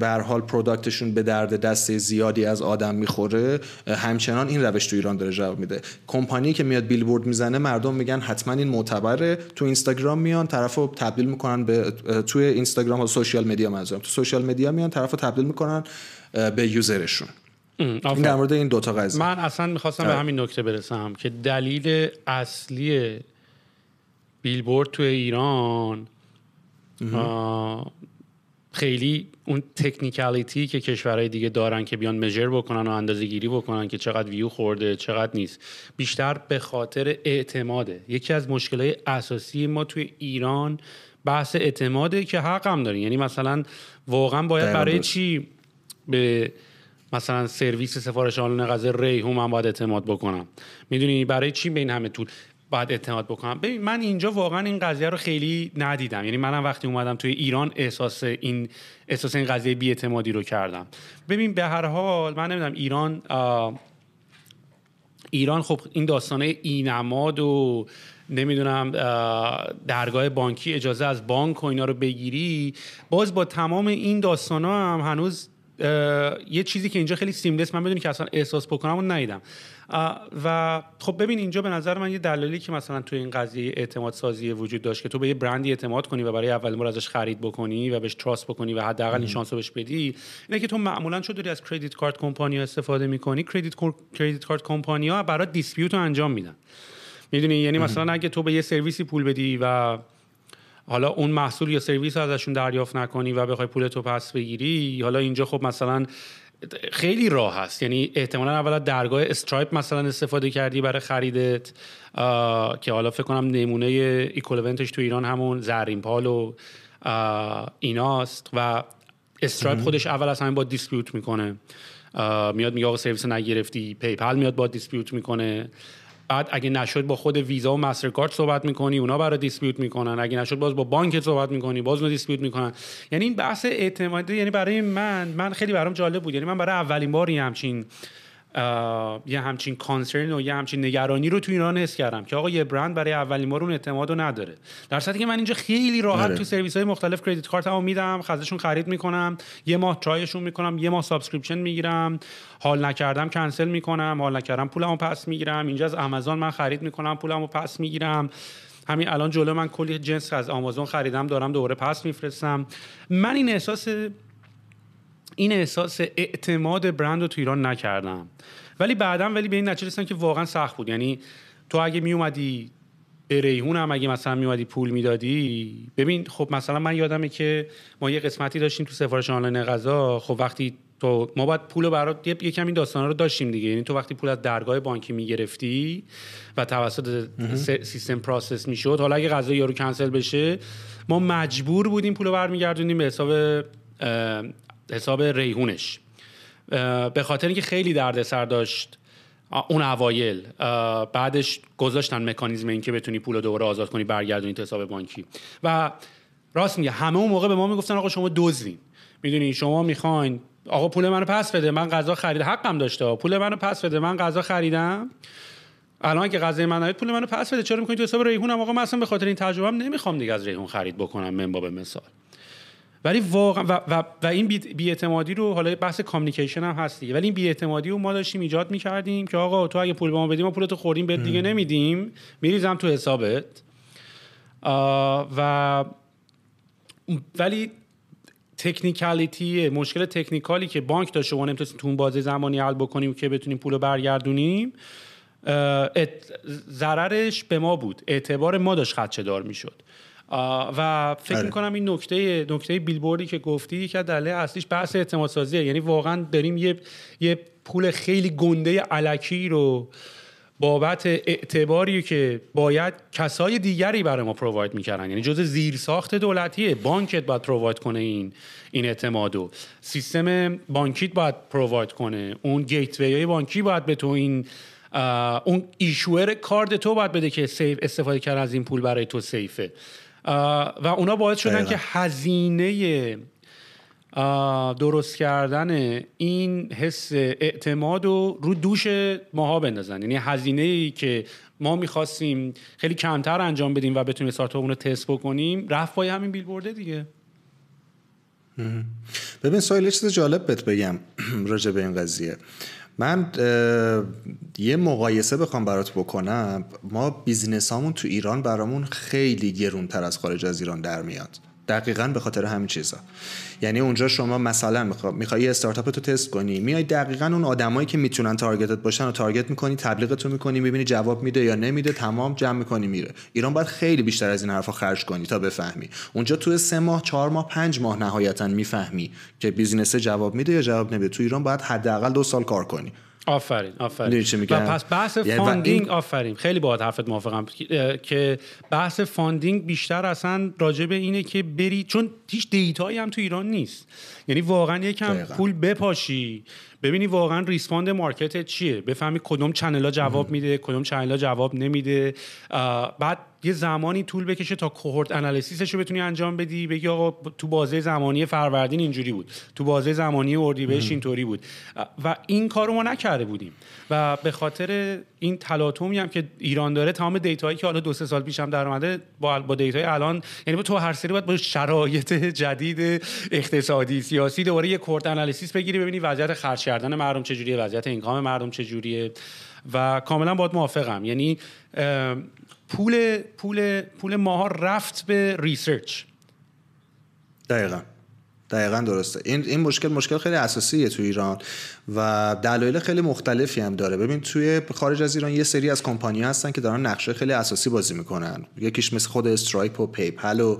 به حال productشون به درد دسته زیادی از آدم می‌خوره همچنان این روش تو ایران داره جواب میده. کمپانی که میاد بیلبورد می‌زنه مردم میگن حتما این معتبره. تو اینستاگرام میان طرفو تبدیل می‌کنن به توی اینستاگرام و سوشال مدیا منظورم. تو سوشال مدیا میان طرفو تبدیل می‌کنن به یوزرشون. این در مورد این دوتا قضیه. من اصلا می‌خواستم به همین نکته برسم که دلیل اصلی بیلبورد تو ایران. خیلی اون تکنیکالیتی که کشورهای دیگه دارن که بیان مژر بکنن و اندازه گیری بکنن که چقدر ویو خورده چقدر نیست بیشتر به خاطر اعتماده. یکی از مشکلات اساسی ما توی ایران بحث اعتماده که حق هم داریم. یعنی مثلا واقعا باید برای چی به مثلا سرویس سفارش آنلاین غذا ریحون من باید اعتماد بکنم؟ می‌دونی برای چی به این همه طول؟ باید اعتماد بکنم. ببین من اینجا واقعا این قضیه رو خیلی ندیدم. یعنی منم وقتی اومدم توی ایران احساس این احساس این قضیه بیاعتمادی رو کردم. ببین به هر حال من نمی‌دونم ایران ایران خب این داستانه اینماد و نمی‌دونم درگاه بانکی اجازه از بانک و اینا رو بگیری باز با تمام این داستان هم هنوز یه چیزی که اینجا خیلی سیملس من بدونی که اصلا احساس بکنم و ندیدم. و خب ببین اینجا به نظر من یه دلالی که مثلا تو این قضیه اعتماد سازی وجود داشت که تو به یه برندی اعتماد کنی و برای اول بار ازش خرید بکنی و بهش تراست بکنی و حداقل این شانس رو بهش بدی اینه که تو معمولا چون داری از کردیت کارت کمپانی استفاده می‌کنی؟ کردیت credit card کمپانی ها برات dispute رو انجام میدن. می‌دونی؟ یعنی مثلا اگه تو به یه سرویسی پول بدی و حالا اون محصول یا سرویس رو ازشون دریافت نکنی و بخوای پولتو پس بگیری حالا اینجا خب مثلا خیلی راه هست. یعنی احتمالا اولا درگاه استرایپ مثلا استفاده کردی برای خریدت که حالا فکر کنم نمونه equivalentش تو ایران همون زرین پال و ایناست و استرایپ خودش اول از همین برات dispute می‌کنه. میاد میگه آقا سرویس نگرفتی پیپل میاد برات dispute می‌کنه. بعد اگه نشد با خود ویزا و مسترکارت صحبت می‌کنی اونا برات dispute می‌کنن. اگه نشد باز با بانک صحبت می‌کنی باز اون dispute می‌کنن. یعنی این بحث اعتمادی یعنی برای من من خیلی برام جالب بود. یعنی من برای اولین باری همچین یه همچین concern و یه همچین نگرانی رو تو ایران حس کردم که آقا یه برند برای اولین بار اون اعتماد رو نداره. در صورتی که من اینجا خیلی راحت آره. تو سرویس های مختلف credit cardمو میدم ازشون خرید می‌کنم یه ماه tryشون می‌کنم یه ماه subscription می‌گیرم حال نکردم کنسل می‌کنم حال نکردم پولمو پس می‌گیرم اینجا از آمازون من خرید می‌کنم پولمو پس می‌گیرم. همین الان جلو من کلی جنس از آمازون خریدم دارم دوباره پس میفرستم. من این احساس این احساس اعتماد برند رو تو ایران نکردم. ولی بعدا ولی به این نتیجه رسیدم که واقعا سخت بود. یعنی تو اگه می اومدی به ریحون هم اگه مثلا می اومدی پول می‌دادی ببین خب مثلا من یادمه که ما یه قسمتی داشتیم تو سفارش آنلاین غذا. خب وقتی تو ما باید پول رو برات یه یکم این داستانا رو داشتیم دیگه. یعنی تو وقتی پول از درگاه بانکی می‌گرفتی و توسط سیستم process می‌شد حالا اگه غذا یارو کنسل بشه ما مجبور بودیم پول رو برمیگردونیم به حساب حساب ریحونش. به خاطر اینکه خیلی دردسر داشت اون اوایل بعدش گذاشتن مکانیزم این که بتونی پول دوباره آزاد کنی برگردونی تو حساب بانکی. و راست میگه همه اون موقع به ما می‌گفتن آقا شما دزدین. می‌دونی شما می‌خواین آقا پول منو پس بده من غذا خرید حقم داشته پول منو پس بده من غذا خریدم. الان که غذای من پول منو پس بده. چرا می‌کنی تو حساب ریحونم آقا من اصلا به خاطر این تجربه نمی‌خوام دیگه از ریحون خرید بکنم من به مثال. ولی واقعا و, و, و این بی- بیاعتمادی رو حالا بحث کامیکیشن هم هست دیگه. ولی این بیاعتمادی رو ما داشتیم ایجاد می‌کردیم که آقا تو اگه پول به ما بدیم ما پولتو خوردیم بهت دیگه نمیدیم. میریزم تو حسابت. و ولی تکنیکالیتی مشکل تکنیکالی که بانک داشته و نمی‌تونستیم تو اون بازه زمانی حل بکنیم که بتونیم پول رو برگردونیم ضررش به ما بود. اعتبار ما داشت خدشه دار می‌شد. و فکر آره. می‌کنم این نکته نکته بیلبوردی که گفتی یکی از دلیل اصلیش بحث اعتماد سازیه یعنی واقعا داریم یه یه پول خیلی گنده علکی رو بابت اعتباری که باید کسای دیگری برای ما پروواید می‌کردن. یعنی جز زیرساخت دولتیه. بانکت باید پروواید کنه این این اعتمادو سیستم بانکیت باید پروواید کنه. اون گیتوی های بانکی باید به تو این اون ایشوور کارد تو باید بده که سیف استفاده کردن از این پول برای تو سیفه. و اونا باعث شدن دقیقاً. که هزینه درست کردن این حس اعتماد رو رو دوش ماها بندازن. یعنی هزینه ای که ما می‌خواستیم خیلی کمتر انجام بدیم و بتونیم استارتاپ رو تست بکنیم رفت پای همین بیلبورده دیگه. ببین سوال یه چیز جالب بهت بگم راجع به این قضیه. من یه مقایسه بخوام برات بکنم. ما business تو ایران برامون خیلی گرونتر از خارج از ایران در میاد. دقیقا به خاطر همین چیزا. یعنی اونجا شما مثلا میخوا- می‌خوای استارتاپ تو تست کنی میای دقیقا اون آدمایی که می‌تونن targetت باشن رو target می‌کنی تبلیغتو می‌کنی می‌بینی جواب میده یا نمیده تمام جمع می‌کنی میره. ایران باید خیلی بیشتر از این حرفا خرج کنی تا بفهمی. اونجا تو سه ماه چهار ماه پنج ماه نهایتا می‌فهمی که business جواب میده یا جواب نمیده. تو ایران باید حداقل دو سال کار کنی. آفرین آفرین؟ و پس بحث یعنی funding این- آفرین. خیلی با حرفت موافقم. که بحث funding بیشتر اصلا راجع به اینه که بری چون هیچ dataیی هم تو ایران نیست. یعنی واقعا یکم دقیقاً. پول بپاشی ببینی واقعا respond market چیه. بفهمی کدوم channel جواب میده کدوم channel جواب نمیده. بعد یه زمانی طول بکشه تا cohort analysisش رو بتونی انجام بدی بگی آقا تو بازه زمانی فروردین اینجوری بود تو بازه زمانی اردیبهشت اینطوری بود. و این کارو ما نکرده بودیم. و به خاطر این تلاطمی هم که ایران داره تمام dataیی که حالا دو سه سال پیش هم در اومده با با data ی الان یعنی تو هر سری باید با شرایط جدید اقتصادی سیاسی دوباره یه cohort analysis بگیری ببینی وضعیت خرج کردن مردم چجوریه وضعیت income مردم چجوریه. و کاملا باهات موافقم. یعنی پول پول پول ماها رفت به research. دقیقا. دقیقا درسته. این این مشکل مشکل خیلی اساسیه تو ایران و دلایل خیلی مختلفی هم داره. ببین توی خارج از ایران یه سری از کمپانی هستن که دارن نقش خیلی اساسی بازی می‌کنن. یکیش مثل خود استرایپ و پیپل و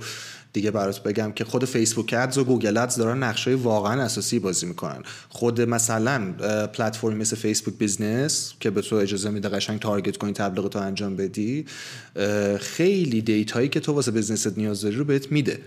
دیگه برات بگم که خود Facebook Ads و Google Ads دارن نقش واقعا اساسی بازی می‌کنن. خود مثلا پلتفرم مثل Facebook Business که به تو اجازه میده قشنگ target کنی تبلیغ تو انجام بدی خیلی dataیی که تو واسه businessت نیاز داری رو بهت میده.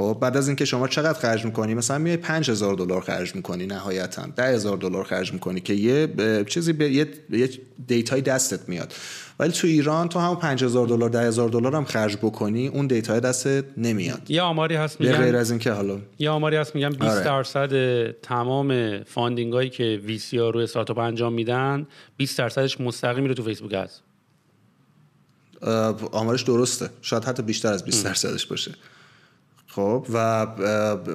خب بعد از اینکه شما چقدر خرج می‌کنی؟ مثلا میای 5000 دلار خرج می‌کنی نهایتا. 10000 دلار خرج می‌کنی که یه چیزی به یه, یه data ی دستت میاد. ولی تو ایران تو هم 5000 دلار 10000 دلار هم خرج بکنی اون data ی دستت نمیاد. یه آماری هست میگن غیر از اینکه حالا یه آماری هست میگن 20 آره. درصد تمام funding هایی که VC ها روی استارتاپ انجام میدن 20 درصدش مستقیم میره تو فیسبوک هست. آمارش درسته. شاید حتی بیشتر از 20 درصدش باشه. خب و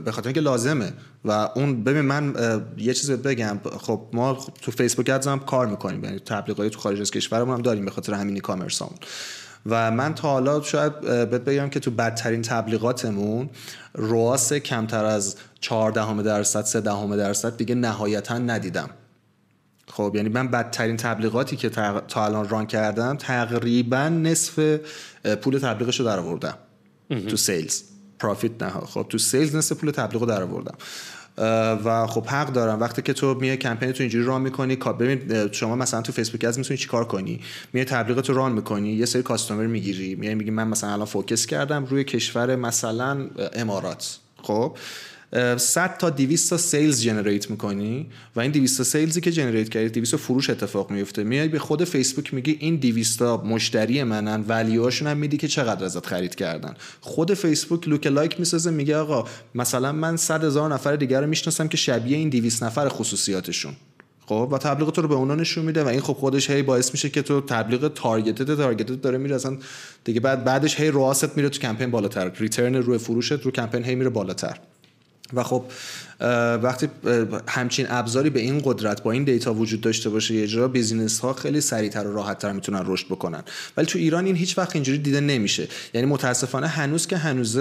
به خاطر اینکه لازمه. و اون ببین من یه چیز بگم. خب ما تو فیسبوک ادز هم کار می‌کنیم. یعنی تبلیغاتی تو خارج از کشورمون هم داریم به خاطر همین کامرسامون و من تا حالا شاید بهت بگم که تو بدترین تبلیغاتمون رواس کمتر از 14 درصد 3 دهم درصد دیگه نهایتا ندیدم. خب یعنی من بدترین تبلیغاتی که تا الان run کردم تقریبا نصف پول تبلیغش رو در آوردم تو sales. profit نه خب تو sales نصف پول تبلیغ در آوردم و خب حق دارم. وقتی که تو میای کمپین تو اینجوری run می‌کنی ببین شما مثلا تو فیسبوک از می‌تونی چیکار کنی؟ میای تبلیغ تو run می‌کنی یه سری customer می‌گیری. میای میگی من مثلا الان focus کردم روی کشور مثلا امارات. خب؟ 100 تا 200 تا sales generate می‌کنی و این 200 تا sales ی که generate کردی 200 فروش اتفاق میفته میای به خود فیسبوک میگی این 200 تا مشتری منن value هاشون هم میدی که چقدر ازت خرید کردن. خود فیسبوک lookalike می‌سازه میگه آقا مثلا من 100 هزار نفر دیگر رو می‌شناسم که شبیه این 200 نفر خصوصیاتشون. خب و تبلیغ تو رو به اونا نشون میده و این خب خودش هی باعث میشه که تو تبلیغ target ت target ت داره میره اصلا دیگه بعد بعدش هی ROAS ت میره تو کمپین بالاتر. return روی فروشت رو کمپین هی میره بالاتر. و خب وقتی همچین ابزاری به این قدرت با این data وجود داشته باشه یه جا business ها خیلی سریعتر و راحتتر می‌تونن رشد بکنن. ولی تو ایران این هیچ وقت اینجوری دیده نمیشه. یعنی متاسفانه هنوز که هنوز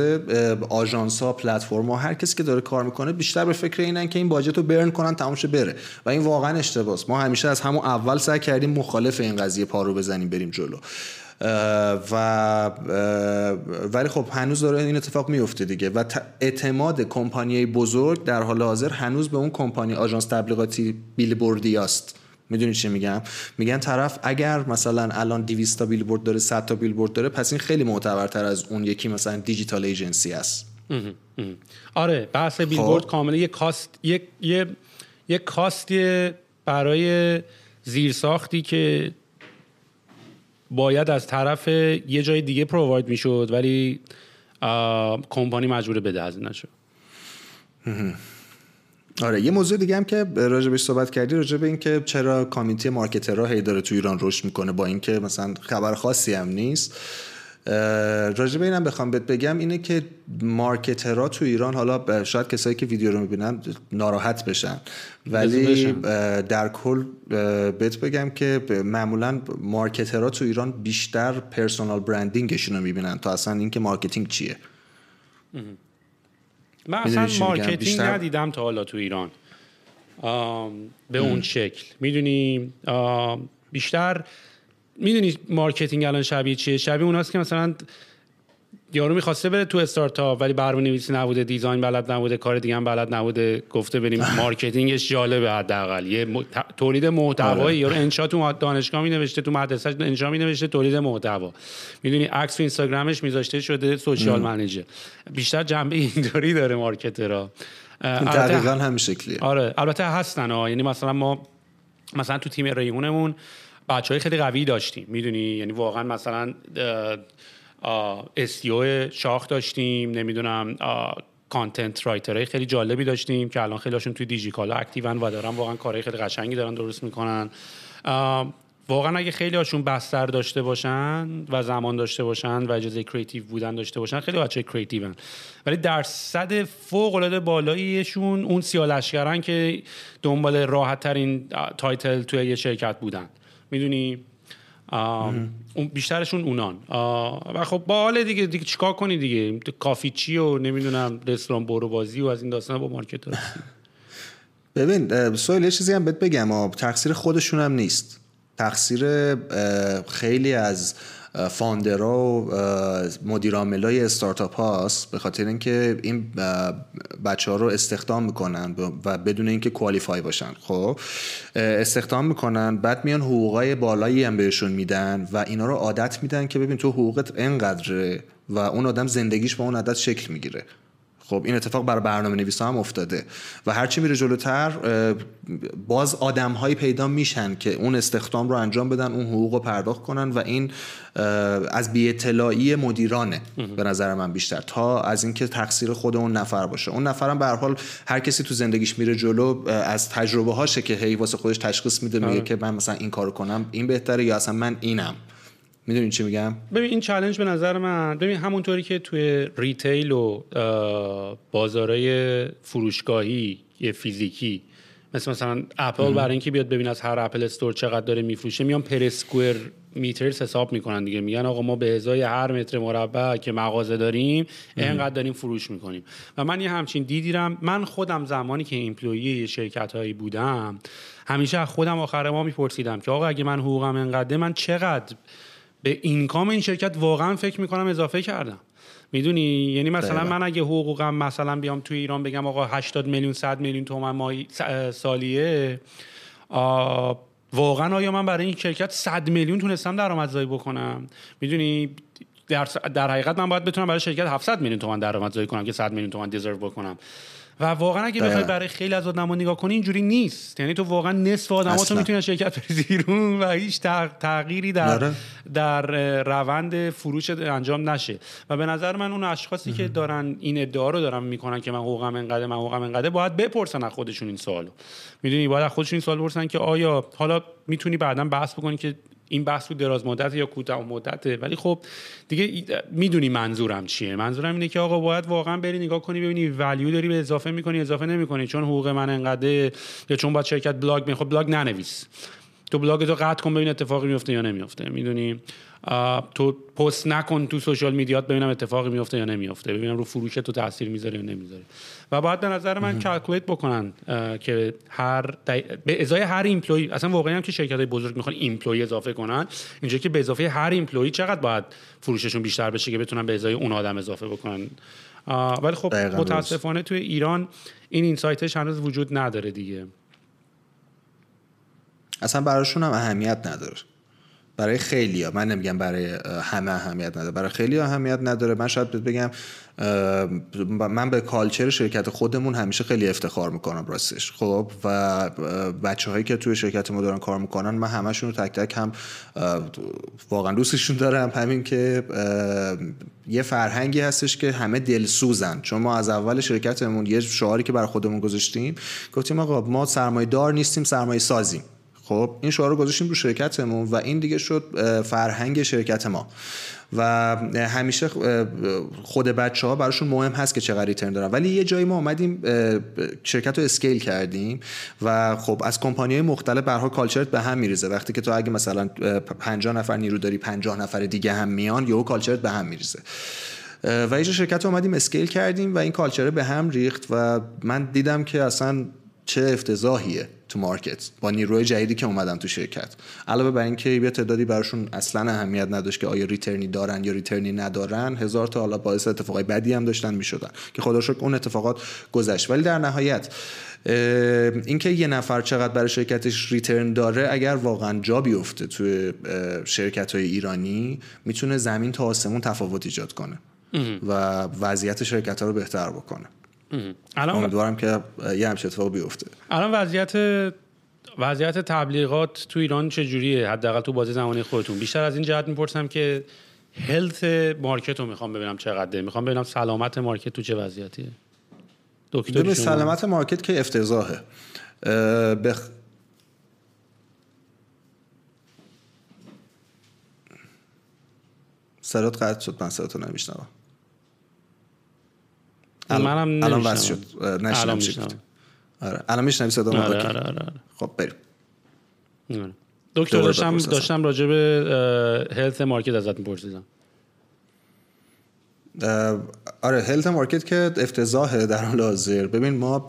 آژانس ها پلتفرم ها هر کسی که داره کار می‌کنه بیشتر به فکر اینن که این budget رو burn کنن تمامش بره. و این واقعا اشتباهه ما همیشه از همون اول سعی کردیم مخالف این قضیه پارو بزنیم بریم جلو. و ولی خب هنوز داره این اتفاق میفته دیگه. و اعتماد کمپانی بزرگ در حال حاضر هنوز به اون کمپانی آژانس تبلیغاتی بیلبوردی است می‌دونی چی میگم؟ میگن طرف اگر مثلا الان 200 تا بیلبورد داره 100 تا بیلبورد داره پس این خیلی معتبرتر از اون یکی مثلا دیجیتال ایجنسی است. آره بحث بیلبورد خب. کاملا یه کاست یه یه یه کاستی برای زیرساختی که باید از طرف یه جای دیگه پروواید می‌شد ولی کمپانی مجبور بده از نشد. آره یه موضوع دیگه هم که راجبش صحبت کردی راجب این که چرا کامیتی مارکترها هی داره تو ایران رشد می‌کنه با اینکه مثلا خبر خاصی هم نیست. راجب اینم بخوام بهت بگم اینه که مارکترها تو ایران حالا شاید کسایی که ویدیو رو می‌بینن ناراحت بشن. ولی در کل بهت بگم که معمولا marketer ها تو ایران بیشتر personal branding شون رو می‌بینن تا اصلا اینکه marketing چیه. من اصلا marketing بیشتر... ندیدم تا حالا تو ایران. به اون شکل. می‌دونی بیشتر می‌دونی marketing الان شبیه چیه؟ شبیه اوناست که مثلا یارو می‌خواسته بره تو استارتاپ ولی برنامه نویسی نبوده design بلد نبوده کار دیگه هم بلد نبوده. گفته بریم. marketing ش جالبه حداقل. یه تولید محتوایی. آره. یارو انشا تو دانشگاه می نوشته تو مدرسه انشا می نوشته تولید محتوا. می‌دونی عکس تو اینستاگرامش میذاشته شده social manager. بیشتر جنبه اینطوری داره marketer ها. دقیقا همین شکلیه. آره البته هستن ها. یعنی مثلا ما مثلا تو تیم revenue مون بچه های خیلی قوی داشتیم می‌دونی؟ یعنی واقعا مثلا SEO شاخ داشتیم نمی‌دونم content writer های خیلی جالبی داشتیم که الان خیلی هاشون توی دیجیکالا active ن و دارن واقعا کارهای خیلی قشنگی دارن درست می‌کنن. واقعا اگه خیلی هاشون بستر داشته باشن و زمان داشته باشن و اجازه کریتیو بودن داشته باشن خیلی بچه کریتیون ولی درصد فوق العاده بالاییشون اون سیالشگرن که دنبال راحت ترین تایتل توی یه شرکت بودن. می‌دونی؟ اون بیشترشون اونان. و خب با حال دیگه دیگه چیکار کنی دیگه؟ کافی چی و نمی‌دونم رستوران برو بازی و از این داستان با مارکت ببین سوال یه چیزی هم بهت بگم. تقصیر خودشون هم نیست. تقصیر خیلی از فاندرا و مدیر های استارتاپ هاست به خاطر اینکه این بچه ها رو استخدام می‌کنن و بدون اینکه کوالیفای باشن. خب استخدام می‌کنن بعد میان حقوقای بالایی هم بهشون میدن و اینا رو عادت میدن که ببین تو حقوقت انقدره و اون آدم زندگیش با اون عادت شکل می‌گیره. خب این اتفاق برای برنامه نویس هم افتاده و هرچی میره جلوتر باز آدم هایی پیدا میشن که اون استخدام رو انجام بدن اون حقوق رو پرداخت کنن و این از بی اطلاعی مدیرانه به نظر من بیشتر تا از اینکه تقصیر خود اون نفر باشه. اون نفرم به هر حال هر کسی تو زندگیش میره جلو از تجربه هاشه که هی واسه خودش تشخیص میده میگه آره. که من مثلا این کارو کنم این بهتره یا اصلا من اینم. می‌دونین چی میگم؟ ببین این چالش به نظر من ببین همونطوری که توی retail و بازارهای فروشگاهی یه فیزیکی مثل مثلا اپل برای اینکه بیاد ببین از هر Apple Store چقدر داره میفروشه میان per square meters حساب می‌کنن دیگه. میگن آقا ما به ازای هر متر مربع که مغازه داریم اینقدر داریم فروش می‌کنیم. و من یه همچین دیدیرم من خودم زمانی که employee شرکت هایی بودم همیشه خودم آخر ما میپرسیدم که آقا اگه من حقوقم انقدر من چقدر به اینکام این شرکت واقعا فکر می‌کنم اضافه کردم. می‌دونی؟ یعنی مثلا من اگه حقوقم مثلا بیام توی ایران بگم آقا 80 میلیون 100 میلیون تومن ماهی سالیه واقعا آیا من برای این شرکت 100 میلیون تونستم درآمدزایی بکنم؟ می‌دونی؟ در, در حقیقت من باید بتونم برای شرکت 700 میلیون تومان درآمدزایی کنم که 100 میلیون تومان دیزرو بکنم. و واقعا اگه بخوای برای خیلی از آدما نگاه کنی اینجوری نیست. یعنی تو واقعا نصف آدما تو می‌تونی شرکت بری و هیچ تغییری در آره. در روند فروش انجام نشه. و به نظر من اون اشخاصی که دارن این ادعا رو دارن می‌کنن که من حقوقم انقدر من حقوقم انقدر باید بپرسن از خودشون این سوالو. می‌دونی؟ باید از خودشون این سوال بپرسن که آیا حالا می‌تونی بعدا بحث بکنی که این بحث رو دراز مدت یا کوتاه مدته؟ ولی خب دیگه می‌دونی منظورم چیه. منظورم اینه که آقا باید واقعا بری نگاه کنی ببینی ولیو داری به اضافه می‌کنی اضافه نمی‌کنی. چون حقوق من انقدر یا چون باید شرکت بلاگ می خب بلاگ ننویس. تو بلاگ تو قطع کن ببین اتفاقی میفته یا نمیفته. می‌دونی؟ تو پست نکن تو social media ت ببینم اتفاقی میفته یا نمیفته. ببینم رو فروش تو تاثیر می‌ذاره یا نمی‌ذاره. و باید به نظر من calculate بکنن که هر به ازای هر employee اصلا واقعا هم که شرکت های بزرگ می‌خوان employee اضافه کنن اینجا که به اضافه هر employee چقدر باید فروششون بیشتر بشه که بتونن به ازای اون آدم اضافه بکنن. ولی خب متاسفانه توی ایران این اینسایتش هنوز وجود نداره دیگه. اصلا براشون هم اهمیت نداره. برای خیلی ها من نمیگم برای همه اهمیت نداره. برای خیلی اهمیت نداره. من شاید بگم من به کالچر شرکت خودمون همیشه خیلی افتخار می‌کنم راستش. خب و بچه هایی که توی شرکت ما دارن کار می‌کنن من همشون رو تک تک هم واقعا دوستشون دارم. همین که یه فرهنگی هستش که همه دلسوزن. چون ما از اول شرکتمون یه شعاری که برای خودمون گذاشتیم گفتیم آقا ما سرمایه دار نیستیم سرمایه سازیم خب این شعار رو گذاشتیم رو شرکتمون و این دیگه شد فرهنگ شرکت ما. و همیشه خود بچه ها براشون مهم هست که چقدر ریترن دارن. ولی یه جایی ما اومدیم شرکت رو اسکیل کردیم و خب از کمپانی های مختلف برها کالچرت به هم میریزه. وقتی که تو اگه مثلا 50 نفر نیرو داری 50 نفر دیگه هم میان یا culture ت به هم میریزه. و اینجا شرکت رو اومدیم scale کردیم و این culture به هم ریخت و من دیدم که اصلا چه افتضاحیه. تو market با نیروی جدیدی که اومدن تو شرکت. علاوه بر اینکه یه تعدادی براشون اصلا اهمیت نداشت که آیا return ی دارن یا return ی ندارن هزار تا حالا باعث اتفاقای بدی هم داشتن می‌شدن که خدا شکر اون اتفاقات گذشت. ولی در نهایت اینکه یه نفر چقدر برای شرکتش ریترن داره اگر واقعا جا بیفته توی شرکت های ایرانی می‌تونه زمین تا آسمون تفاوت ایجاد کنه و وضعیت شرکت ها رو بهتر بکنه. الان امیدوارم که یه همچه اتفاق بیفته. الان وضعیت وضعیت تبلیغات تو ایران چجوریه؟ حداقل تو بازی زمانی خودتون. بیشتر از این جهت می‌پرسم که هلت مارکت رو می‌خوام ببینم چقدره. می‌خوام ببینم سلامت مارکت تو چه وضعیتیه. دکتر سلامت مارکت که افتضاحه. بخ... سرات قطع شد من سراتو نمیشنوم. الان الان واسه شد. نشنم چی آره. الان میشنوی صدا آره آره, آره, آره. خب بریم. آره. دکتر داشتم داشتم راجع به هلت مارکت ازت میپرسیدم. آره health market که افتضاحه در حال حاضر. ببین ما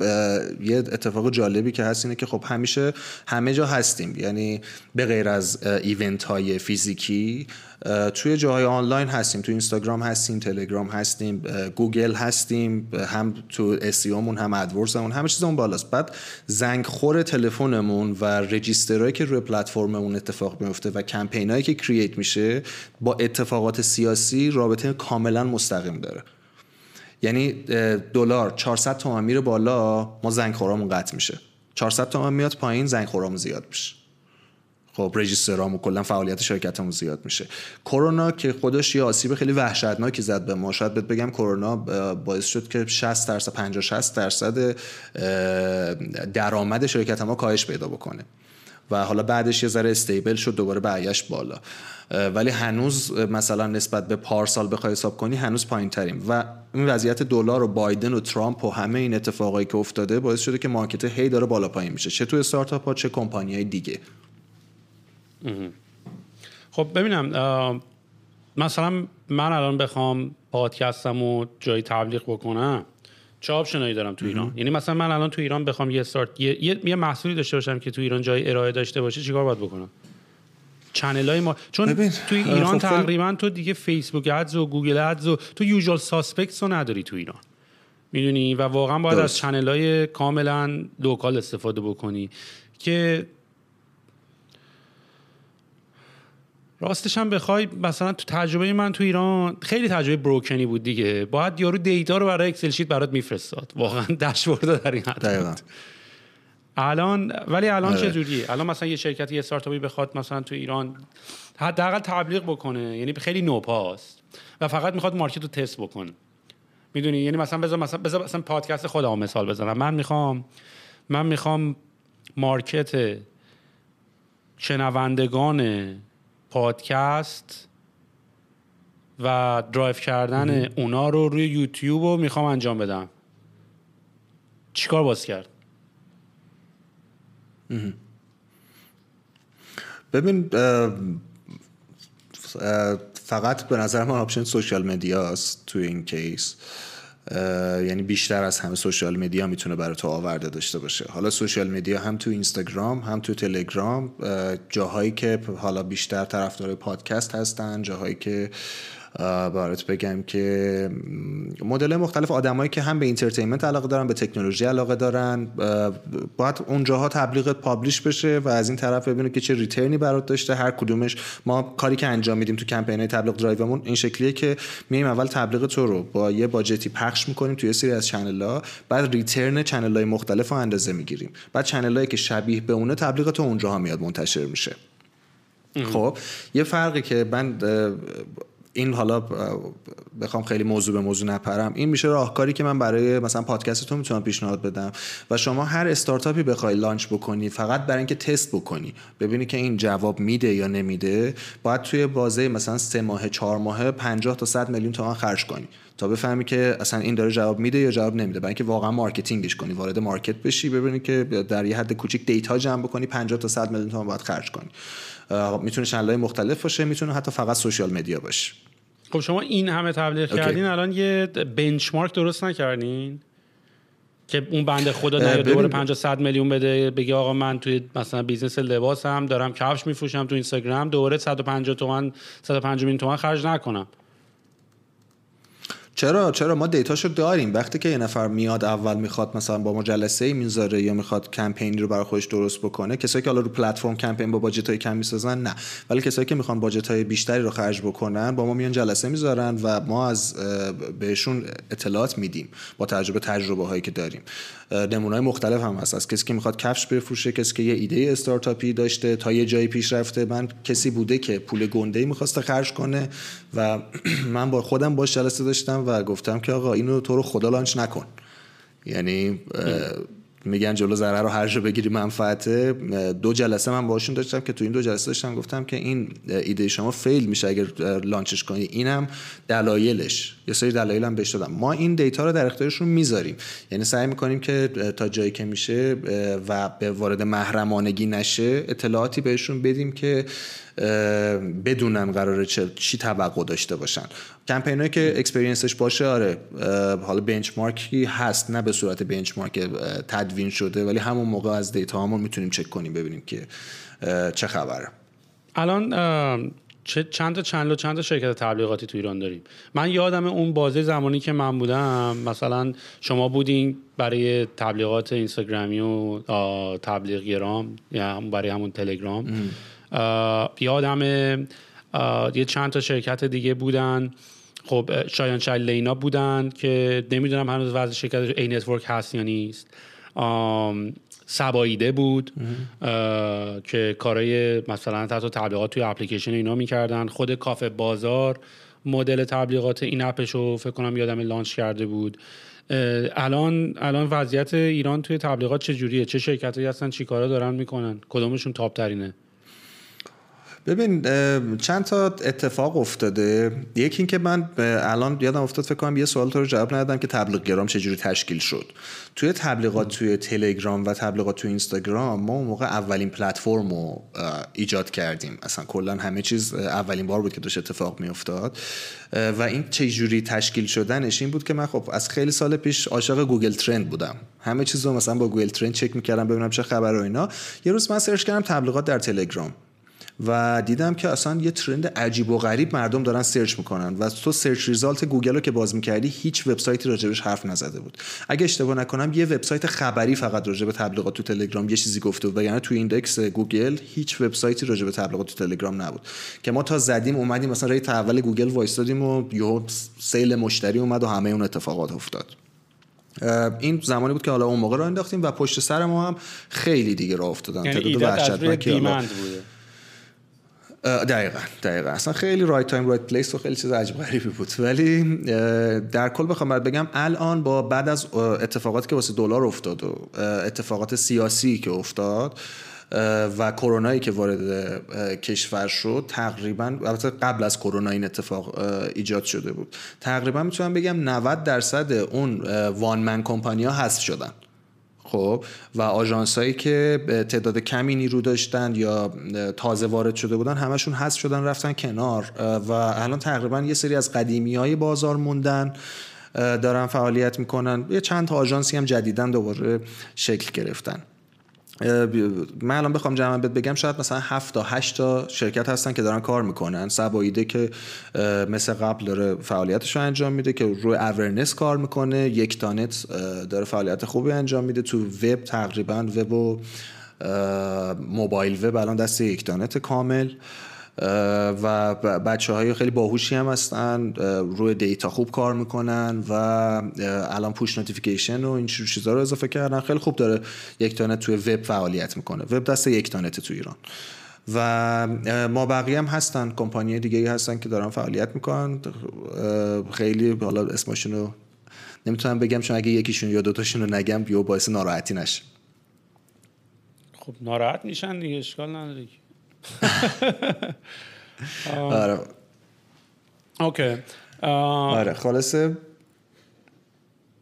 یه اتفاق جالبی که هست اینه که خب همیشه همه جا هستیم. یعنی به غیر از event های فیزیکی توی جاهای آنلاین هستیم تو اینستاگرام هستیم تلگرام هستیم گوگل هستیم هم تو SEO مون هم AdWords مون همه چیزمون بالاست. بعد زنگ خور تلفنمون و register هایی که روی پلتفرممون اتفاق میفته و کمپینایی که create میشه با اتفاقات سیاسی رابطه کاملا مستقیم داره. یعنی دلار 400 تومن میره بالا ما زنگ خورامون قطع میشه. 400 تومن میاد پایین زنگ خورامون زیاد میشه. خب رجیسترام و کلا فعالیت شرکتمون زیاد میشه. کرونا که خودش یه آسیب خیلی وحشتناکی زد به ما. شاید بهت بگم کرونا باعث شد که 60 درصد 50 60 درصد درآمد شرکت ما کاهش پیدا بکنه. و حالا بعدش یه ذره استیبل شد دوباره برگشت بالا. ولی هنوز مثلا نسبت به پارسال بخوای حساب کنی هنوز پایین تریم و این وضعیت دلار و بایدن و ترامپ و همه این اتفاقایی که افتاده باعث شده که مارکت هی داره بالا پایین میشه. چه تو استارتاپ ها چه کمپانی های دیگه. خب ببینم مثلا من الان بخوام پادکستم و جایی تبلیغ بکنم چه آپشنایی دارم تو ایران؟ یعنی مثلا من الان تو ایران بخوام یه استارت یه, یه محصولی داشته باشم که تو ایران جای ارائه داشته باشه چیکار باید بکنم؟ channel های ما چون ببین. تو ایران خب تقریبا تو دیگه Facebook Ads و Google Ads و تو usual suspects رو نداری تو ایران. می‌دونی؟ و واقعا باید از channel های کاملا local استفاده بکنی که راستش هم بخوای مثلا تو تجربه من تو ایران خیلی تجربه broken ی بود دیگه. باید یارو data رو برای Excel sheet برات میفرستاد. واقعا داشبورد در این حد الان ولی الان آره. چه جوریه الان مثلا یه شرکت یه استارتاپی بخواد مثلا تو ایران حداقل تبلیغ بکنه. یعنی خیلی نوپاست و فقط می‌خواد market رو تست بکنه. می‌دونی؟ یعنی مثلا بذار مثلا بذار مثلا پادکست خودم مثال بزنم. من می‌خوام من می‌خوام market شنوندگان پادکست و درایو کردن اونا رو روی یوتیوب رو می‌خوام انجام بدم. چیکار باز کرد؟ ببین فقط به نظر من option social media ست تو این case. یعنی بیشتر از همه social media می‌تونه برای تو آورده داشته باشه. حالا social media هم تو اینستاگرام هم تو تلگرام جاهایی که حالا بیشتر طرفدار پادکست هستن جاهایی که برات بگم که مدل مختلف آدمایی که هم به entertainment علاقه دارن به تکنولوژی علاقه دارن باید اونجاها تبلیغت publish بشه و از این طرف ببینه که چه return ی برات داشته. هر کدومش ما کاری که انجام میدیم تو کمپین تبلیغ درایومون این شکلیه که میایم اول تبلیغ تو رو با یه budget ی پخش می‌کنیم توی سری از channel ها بعد return channel های مختلف رو اندازه می‌گیریم. بعد channel که شبیه به اونه تبلیغ تو اونجاها میاد منتشر میشه. خب یه فرقی که من این حالا بخوام خیلی موضوع به موضوع نپرم. این میشه راهکاری که من برای مثلا پادکست تو می‌تونم پیشنهاد بدم و شما هر استارتاپی بخوای launch بکنی فقط برای اینکه تست بکنی ببینی که این جواب میده یا نمیده باید توی بازه مثلا سه ماه چهار ماه 50 تا 100 میلیون تومان خرج کنی تا بفهمی که اصلا این داره جواب میده یا جواب نمیده. برای اینکه واقعا marketing ش کنی وارد market بشی ببینی که در یه حد کوچیک data جمع بکنی 50 تا 100 میلیون تومان باید خرج کنی. می‌تونه channel مختلف باشه می‌تونه حتی فقط social media باشه. خب شما این همه تبلیغ کردین الان یه benchmark درست نکردین؟ که اون بنده خدا نه دوباره 50 100 میلیون بده بگه آقا من توی مثلا business لباس هم دارم کفش میفروشم تو اینستاگرام دوباره 150 تومن 150 میلیون تومن خرج نکنم. چرا؟ چرا؟ ما data شو داریم. وقتی که یه نفر میاد اول می‌خواد مثلا با ما جلسه ای می‌ذاره یا می‌خواد کمپینی رو برای خودش درست بکنه کسایی که حالا رو پلتفرم کمپین با budget های کم می‌سازن نه. ولی کسایی که می‌خوان باجت های بیشتری رو خرج بکنن با ما میان جلسه می‌ذارن و ما از بهشون اطلاعات میدیم با تجربه تجربه هایی که داریم. نمونه مختلف هم هست. از کسی که می‌خواد کفش بفروشه کسی که یه ایده استارتاپی داشته تا یه جایی پیش رفته. من کسی بوده که پول گنده ای می‌خواسته خرج کنه و من با خودم باش جلسه داشتم و گفتم که آقا اینو تو رو خدا لانچ نکن. یعنی میگن جلو ضرر رو هر جا بگیری منفعته. دو جلسه من باشون داشتم که تو این دو جلسه داشتم گفتم که این ایده شما fail میشه اگر launch ش کنی. اینم دلایلش. یه سری دلایل هم بهش دادم. ما این data رو در اختیارشون می‌ذاریم. یعنی سعی می‌کنیم که تا جایی که میشه و به وارد محرمانگی نشه اطلاعاتی بهشون بدیم که بدونن قراره چه چی توقع داشته باشن. کمپینایی که experience ش باشه آره حالا benchmark ی هست. نه به صورت benchmark تدوین شده ولی همون موقع از data همون می‌تونیم چک کنیم ببینیم که چه خبره. الان چند تا چند چند تا شرکت تبلیغاتی تو ایران داریم؟ من یادم اون بازه زمانی که من بودم مثلا شما بودین برای تبلیغات اینستاگرامی و تبلیغ یا برای همون تلگرام. یادم یه چند تا شرکت دیگه بودن. خب شایان شایلینا بودن که نمی‌دونم هنوز وضع شرکت ad network هست یا نیست. سباییده بود که کارای مثلا تحت تبلیغات توی اپلیکیشن اینا می‌کردن. خود کافه بازار مدل تبلیغات این اپش رو فکر کنم یادم لانچ کرده بود. الان الان وضعیت ایران توی تبلیغات چه جوریه چه شرکتایی هستن؟ چیکارا دارن می‌کنن؟ کدومشون تاپ ترینه ببین چند تا اتفاق افتاده. یکی اینکه من الان یادم افتاد فکر کنم یه سوال تو رو جواب ندادم که تبلیغ گرام چجوری تشکیل شد. توی تبلیغات توی تلگرام و تبلیغات توی اینستاگرام ما موقع اولین پلتفرم رو ایجاد کردیم. اصلا کلا همه چیز اولین بار بود که داشت اتفاق میافتاد. و این چجوری تشکیل شدنش این بود که من خب از خیلی سال پیش عاشق Google Trend بودم. همه چیز رو مثلا با Google Trend check می‌کردم ببینم چه خبر و اینا. یه روز من سرچ کردم تبلیغات در تلگرام. و دیدم که اصلا یه trend عجیب و غریب مردم دارن search می‌کنن. و تو search result گوگل رو که باز می‌کردی هیچ وبسایتی راجبش حرف نزده بود. اگه اشتباه نکنم یه وبسایت خبری فقط راجب تبلیغات تو تلگرام یه چیزی گفته بود. یعنی تو index گوگل هیچ وبسایتی راجب تبلیغات تو تلگرام نبود. که ما تا زدیم اومدیم مثلا ریت اول گوگل وایستادیم و یهو سیل مشتری اومد و همه اون اتفاقات افتاد. این زمانی بود که حالا اون موقع رو انداختیم و پشت سر ما هم خیلی دیگه راه افتادن. یعنی تعداد دقیقا دقیقا. اصلا خیلی right time right place و خیلی چیز عجیب غریبی بود. ولی در کل بخوام بگم الان با بعد از اتفاقاتی که واسه دلار افتاد و اتفاقات سیاسی که افتاد و کرونایی که وارد کشور شد تقریبا البته قبل از کرونا این اتفاق ایجاد شده بود. تقریبا می‌تونم بگم 90 درصد اون وان من کمپانی ها حذف شدن. خب و آژانس هایی که تعداد کمی نیرو داشتن یا تازه وارد شده بودن همشون حذف شدن رفتن کنار و الان تقریبا یه سری از قدیمی های بازار موندن دارن فعالیت می‌کنن. یه چند تا آژانسی هم جدیدن دوباره شکل گرفتن. من الان بخوام جمع بگم شاید مثلا 7 تا 8 تا شرکت هستن که دارن کار می‌کنن. سباییده که مثل قبل داره فعالیتش رو انجام میده که روی اورنس کار می‌کنه. یک تانت داره فعالیت خوبی انجام میده. تو وب تقریبا وب و موبایل وب الان دست یک تانت کامل. و بچه های خیلی باهوشی هم هستن روی data خوب کار می‌کنن و الان push notification و این چیزا رو اضافه کردن. خیلی خوب داره یکتانت توی وب فعالیت می‌کنه. وب دست یکتانت تو ایران. و ما بقیه هم هستن کمپانی دیگه هستن که دارن فعالیت می‌کنن. خیلی حالا اسمشون رو نمی‌تونم بگم چون اگه یکیشون یا دوتاشون رو نگم بیو باعث ناراحتی نشه. خب ناراحت میشن دیگه اشکال نداره آره. okay. آره خلاصه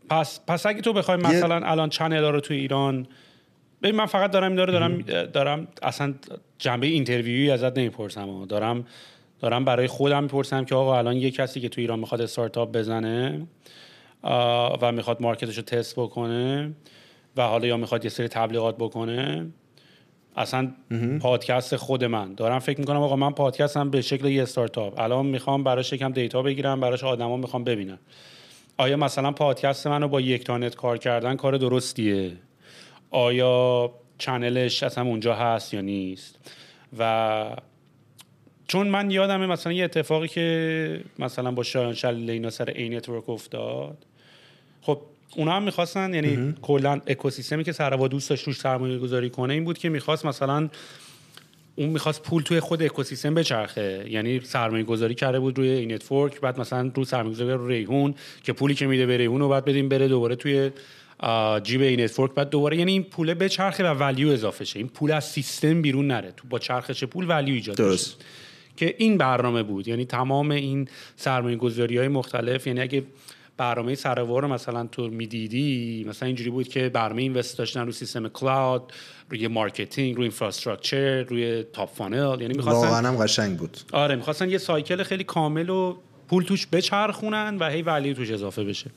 پس پس اگه تو بخوای مثلا الان channel رو تو ایران ببین من فقط دارم داره دارم دارم اصلا جنبه interview یی ازت نمی‌پرسم دارم دارم برای خودم می‌پرسم که آقا الان یه کسی که تو ایران می‌خواد استارتاپ بزنه و می‌خواد market ش رو تست بکنه و حالا یا می‌خواد یه سری تبلیغات بکنه اصلا پادکست خود من. دارم فکر می‌کنم آقا من پادکستم به شکل یه استارتاپ. الان می‌خوام براش یکم data بگیرم براش آدما می‌خوام ببینم. آیا مثلا پادکست منو با یکتانت کار کردن کار درستیه؟ آیا channel ش اصلا اونجا هست یا نیست؟ و چون من یادمه مثلا یه اتفاقی که مثلا با شایان شل لینا سر ad network افتاد. خب اونا هم می‌خواستن یعنی کلا اکوسیستمی که سرآوا دوست داشت روش سرمایه گذاری کنه این بود که می‌خواست مثلا اون می‌خواست پول توی خود اکوسیستم بچرخه. یعنی سرمایه گذاری کرده بود روی ad network بعد مثلا رو سرمایه گذاری رو ریحون که پولی که میده به ریحون رو بعد بدیم بره دوباره توی جیب ad network بعد دوباره یعنی این پول بچرخه و value اضافه شه. این پول از سیستم بیرون نره. تو با چرخش پول value ایجاد درست. که این برنامه بود. یعنی تمام این سرمایه گذاری های مختلف یعنی اگه برنامه سرآوا رو مثلا تو می‌دیدی؟ مثلا اینجوری بود که برنامه invest داشتن رو سیستم cloud روی marketing روی infrastructure روی top funnel یعنی می‌خواستن واقعا هم قشنگ بود. آره می‌خواستن یه cycle خیلی کامل و پول توش بچرخونن و هی value توش اضافه بشه.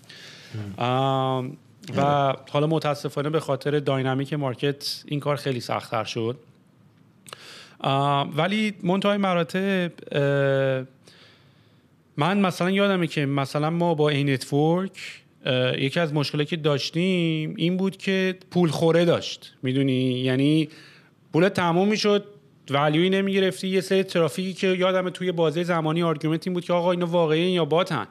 و حالا متاسفانه به خاطر dynamic market این کار خیلی سختتر شد. ولی منتهای مراتب من مثلا یادمه که مثلا ما با ای نتورک یکی از مشکلاتی که داشتیم این بود که پول خوره داشت. می‌دونی؟ یعنی پول تموم می‌شد ولیوی نمی‌گرفتی. یه سری ترافیکی که یادم توی بازه زمانی argument این بود که آقا اینا واقعی یا bot ان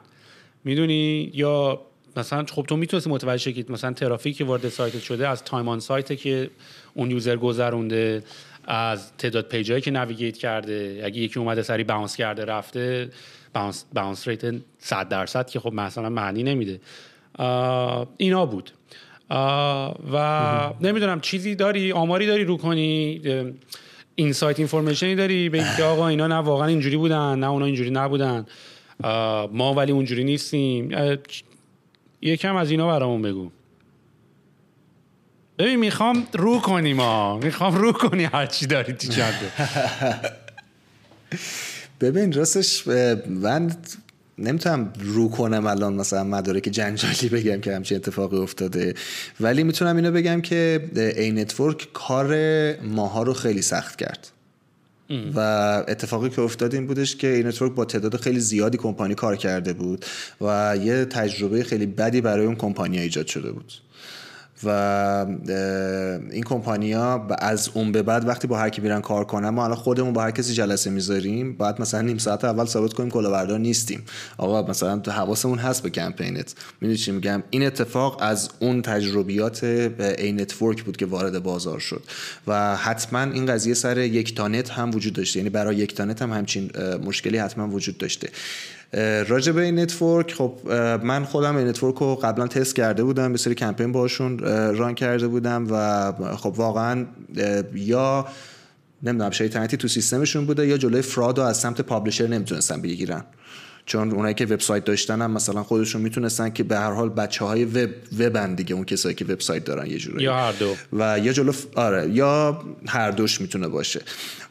می‌دونی؟ یا مثلا خب تو می‌تونستی متوجه شی مثلا ترافیک که وارد سایت شده از time on site که اون user گذرونده از تعداد page هایی که navigate کرده اگه یکی اومده سریع bounce کرده رفته. bounce, bounce rate 100 درصد که خب مثلا معنی نمیده. اینا بود. و نمی‌دونم چیزی داری آماری داری رو کنی insight information ی داری به اینکه آقا اینا نه واقعا اینجوری بودن نه اونا اینجوری نبودن. ما ولی اونجوری نیستیم. یکم از اینا برامون بگو. ببین می‌خوام رو کنی ما می‌خوام رو کنی هرچی داری تو ببین راستش من نمی‌تونم رو کنم الان مثلا مدارک جنجالی بگم که همچین اتفاقی افتاده. ولی می‌تونم اینو بگم که ای نتورک کار ماها رو خیلی سخت کرد. و اتفاقی که افتاد این بودش که ای نتورک با تعداد خیلی زیادی کمپانی کار کرده بود و یه تجربه خیلی بدی برای اون کمپانی ایجاد شده بود. و این کمپانیا از اون به بعد وقتی با هر کی میرن کار کنن ما الان خودمون با هر کسی جلسه می‌ذاریم. بعد مثلا نیم ساعت اول ثابت کنیم کلاهبردار نیستیم. آقا مثلا تو حواسمون هست به کمپینت. می‌دونی چی میگم؟ این اتفاق از اون تجربیات ای نتورک بود که وارد بازار شد. و حتما این قضیه سر یکتانت هم وجود داشته. یعنی برای یکتانت هم همچین مشکلی حتما وجود داشته. راجع به ای نتورک خب من خودم ای نتورک رو قبلا تست کرده بودم یه سری کمپین باشون run کرده بودم و خب واقعا یا نمی‌دونم شیطنتی تو سیستمشون بوده یا جلوی fraud رو از سمت publisher نمی‌تونستن بگیرن. چون اونایی که وبسایت داشتن هم مثلا خودشون می‌تونستن که به هر حال بچه های وب وبن دیگه اون کسایی که وبسایت دارن یه جوری یا هر دو. و یا جلو آره یا هر دوش می‌تونه باشه.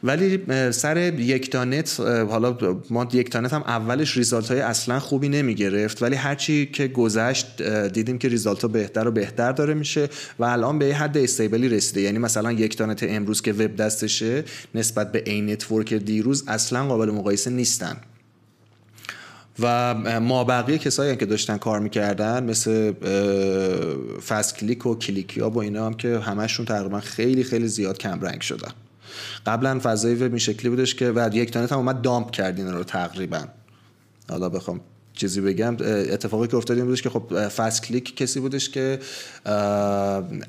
ولی سر یکتانت حالا ما یکتانت هم اولش result های اصلا خوبی نمی‌گرفت ولی هرچی که گذشت دیدیم که result ها بهتر و بهتر داره میشه و الان به حد stable ی رسیده. یعنی مثلا یکتانت امروز که وب دستشه نسبت به ای نتورک دیروز اصلا قابل مقایسه نیستن. و ما بقیه کسایی که داشتن کار می‌کردن مثل فست کلیک و کلیکیاب و اینا هم که همشون تقریبا خیلی خیلی زیاد کم رنگ شدن. قبلا فضای وب این شکلی بودش که بعد یک تانت هم اومد دامپ کرد رو تقریبا. حالا بخوام چیزی بگم اتفاقی که افتاد این بودش که خب فست کلیک کسی بودش که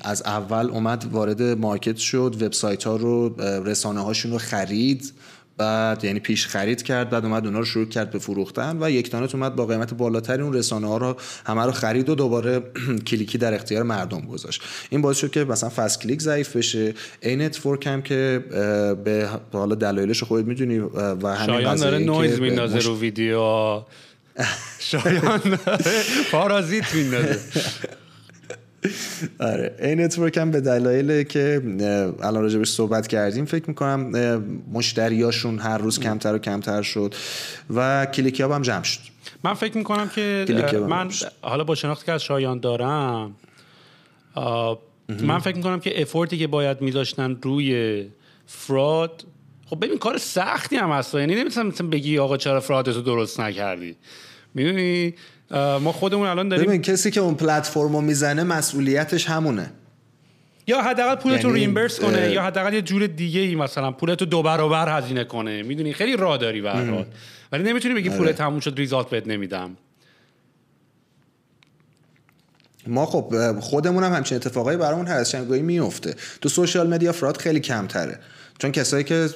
از اول اومد وارد مارکت شد وبسایت ها رو رسانه هاشون رو خرید بعد یعنی پیش خرید کرد بعد اومد اونا رو شروع کرد به فروختن و یک تانت اومد با قیمت بالاتری اون رسانه ها رو همه رو خرید و دوباره کلیکی در اختیار مردم گذاشت. این باعث شد که مثلا فست کلیک ضعیف بشه. ای نتورک هم که به حالا دلایلش خودت می‌دونی و همین شایان داره نویز میندازه رو ویدیو. شایان پارازیت میندازه. آره. ای نتورک هم به دلایل که الان راجع بهش صحبت کردیم فکر می‌کنم مشتریاشون هر روز کمتر و کمتر شد و کلیکیاب هم جمع شد. من فکر می‌کنم که من حالا با شناختی که از شایان دارم من فکر می‌کنم که افورتی که باید میذاشتن روی فراد خب ببین کار سختی هم هست. یعنی نمی‌تونم بگی آقا چرا فرادتو درست نکردی. می‌دونی؟ ما خودمون الان داریم ببین کسی که اون پلتفرم رو می‌زنه مسئولیتش همونه. یا حداقل پولتو یعنی ریمبرس کنه یا حداقل یه جور دیگه ای مثلا پولتو دو برابر هزینه کنه. می‌دونی؟ خیلی راه داری به ولی نمی‌تونی بگی پول آره. تموم شد ریزالت بهت نمیدم. ما خب خودمون هم همچین اتفاقایی برامون هست. چنگاهی میفته تو سوشال مدیا فراد خیلی کمتره. چون کسایی که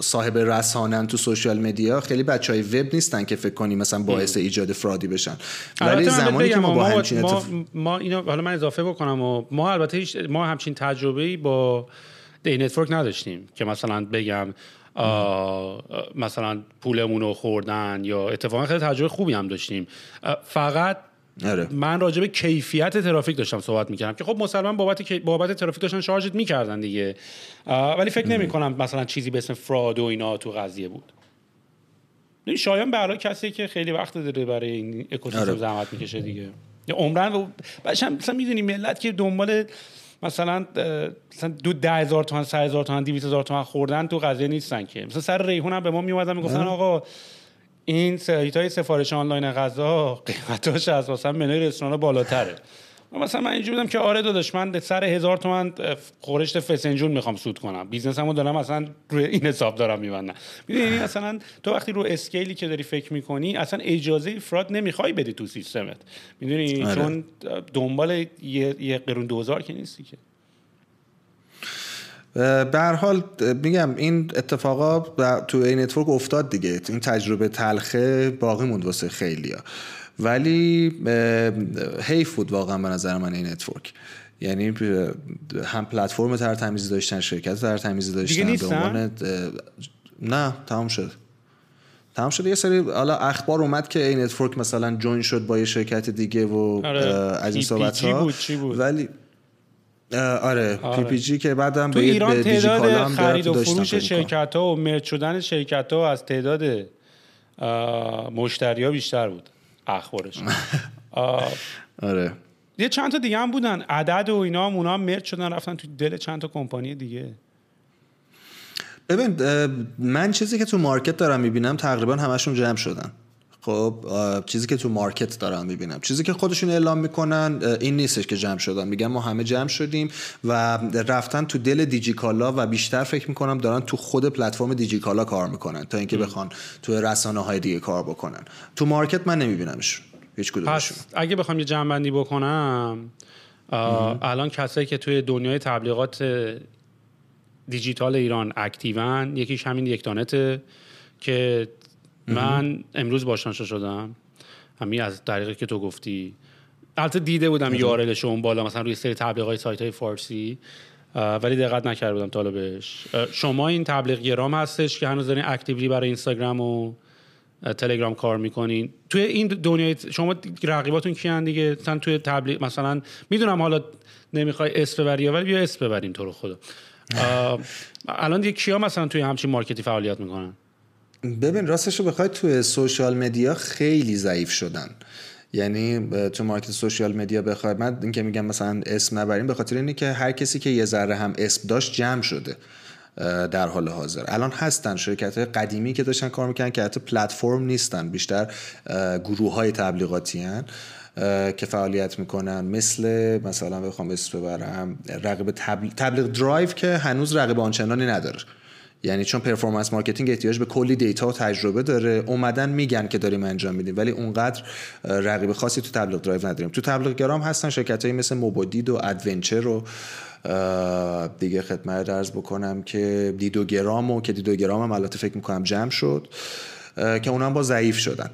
صاحب رسانن تو سوشال مدیا خیلی بچه های وب نیستن که فکر کنی مثلا باعث ایجاد فرادی بشن. ولی زمانی که ما با همچین ما, ما اینو حالا من اضافه بکنم و ما البته ما همچین تجربه با ای نتورک نداشتیم که مثلا بگم مثلا پولمون رو خوردن یا اتفاقا خیلی تجربه خوبی هم داشتیم. فقط آره. من راجع به کیفیت ترافیک داشتم صحبت می‌کردم که خب مسلما بابت بابت ترافیک داشتن شارژت می‌کردن دیگه. ولی فکر نمی کنم مثلا چیزی به اسم fraud و اینا تو قضیه بود. شایان برای کسی که خیلی وقت داره برای این اکوسیستم آره. زحمت می‌کشه دیگه. یا عمرا مثلا می‌دونی ملت که دنبال مثلا مثلا دو ده هزار تومن سه هزار تومن دویست هزار تومن خوردن تو قضیه نیستن که. مثلا سر ریحون هم به ما میومدن می‌گفتن آقا این سایت های سفارش آنلاین غذا قیمتاش از مثلا منوی رستوران بالاتره. مثلا من اینجوری بودم که آره داداش من سر هزار تومن خورشت فسنجون می‌خوام سود کنم. business مو دارم اصلا روی این حساب دارم میبندم. می‌دونی مثلا تو وقتی رو scale ی که داری فکر می‌کنی اصلا اجازه fraud نمی‌خوای بدی تو سیستمت. می‌دونی؟ آره. چون دنبال یه, یه قرون دوزار که نیستی که. به هر حال میگم این اتفاقا تو ای نتورک افتاد دیگه. این تجربه تلخه باقی موند واسه خیلیا. ولی حیف بود واقعا به نظر من ای نتورک. یعنی هم پلتفرم تر و تمیزی داشتن شرکت تر و تمیزی داشتن. دیگه عنوان نه تمام شد. تمام شد. یه سری حالا اخبار اومد که ای نتورک مثلا join شد با یه شرکت دیگه و آره. از این صحبت ها بود. چی بود؟ ولی آره, آره. پی پی جی که بعدم تو به ایران تعداد خرید و فروش شرکت ها و merge شدن شرکت ها از تعداد مشتری ها بیشتر بود اخبارش. آره. یه چند تا دیگه هم بودن عدد و اینا هم اونا هم merge شدن رفتن تو دل چند تا کمپانی دیگه. ببین من چیزی که تو market دارم می‌بینم تقریبا همشون جمع شدن. خب چیزی که تو market دارم می‌بینم. چیزی که خودشون اعلام می‌کنن این نیستش که جمع شدن. میگن ما همه جمع شدیم و رفتن تو دل دیجیکالا و بیشتر فکر می‌کنم دارن تو خود پلتفرم دیجیکالا کار می‌کنن تا اینکه بخوان تو رسانه های دیگه کار بکنن. تو market من نمیبینمش هیچ کدومشون. اگه بخوام یه جمع بندی بکنم الان کسایی که توی دنیای تبلیغات دیجیتال ایران اکتیون یکیش همین یک دانته که من امروز باشناشا شدم. همین از طریقی که تو گفتی. البته دیده بودم یارلش اون بالا مثلا روی سری تبلیغات سایت های فارسی ولی دقت نکرده بودم طالبش شما این تبلیغ گرام هستش که هنوز دارین اکتیولی برای اینستاگرام و تلگرام کار می‌کنین. توی این دنیای شما رقیباتون کیان دیگه؟ مثلا توی تبلیغ مثلا می‌دونم حالا نمی‌خوای اسم ببری ولی بیا اسم ببرین تو رو خدا. الان دیگه کیا مثلا توی همچین مارکتی فعالیت می‌کنن؟ ببین راستش رو بخوای توی سوشال مدیا خیلی ضعیف شدن. یعنی تو مارکت سوشال مدیا بخوای من اینکه میگم مثلا اسم نبریم به خاطر اینه که هر کسی که یه ذره هم اسم داشت جمع شده در حال حاضر. الان هستن شرکت های قدیمی که داشتن کار می‌کنن که حتی پلتفرم نیستن بیشتر گروه های تبلیغاتی هن که فعالیت می‌کنن. مثل مثلا بخوام اسم ببرم رقیب تبلیغ درایو که هنوز رقیب آنچنانی نداره. یعنی چون performance marketing احتیاج به کلی data و تجربه داره اومدن میگن که داریم انجام میدیم ولی اونقدر رقیب خاصی تو تبلیغ درایو نداریم. تو تبلیغ گرام هستن شرکت مثل موبودید و ادونچر و دیگه خدمتت عرض بکنم که دیدوگرام و که دیدوگرام هم البته فکر می‌کنم جمع شد که اونم با ضعیف شدن.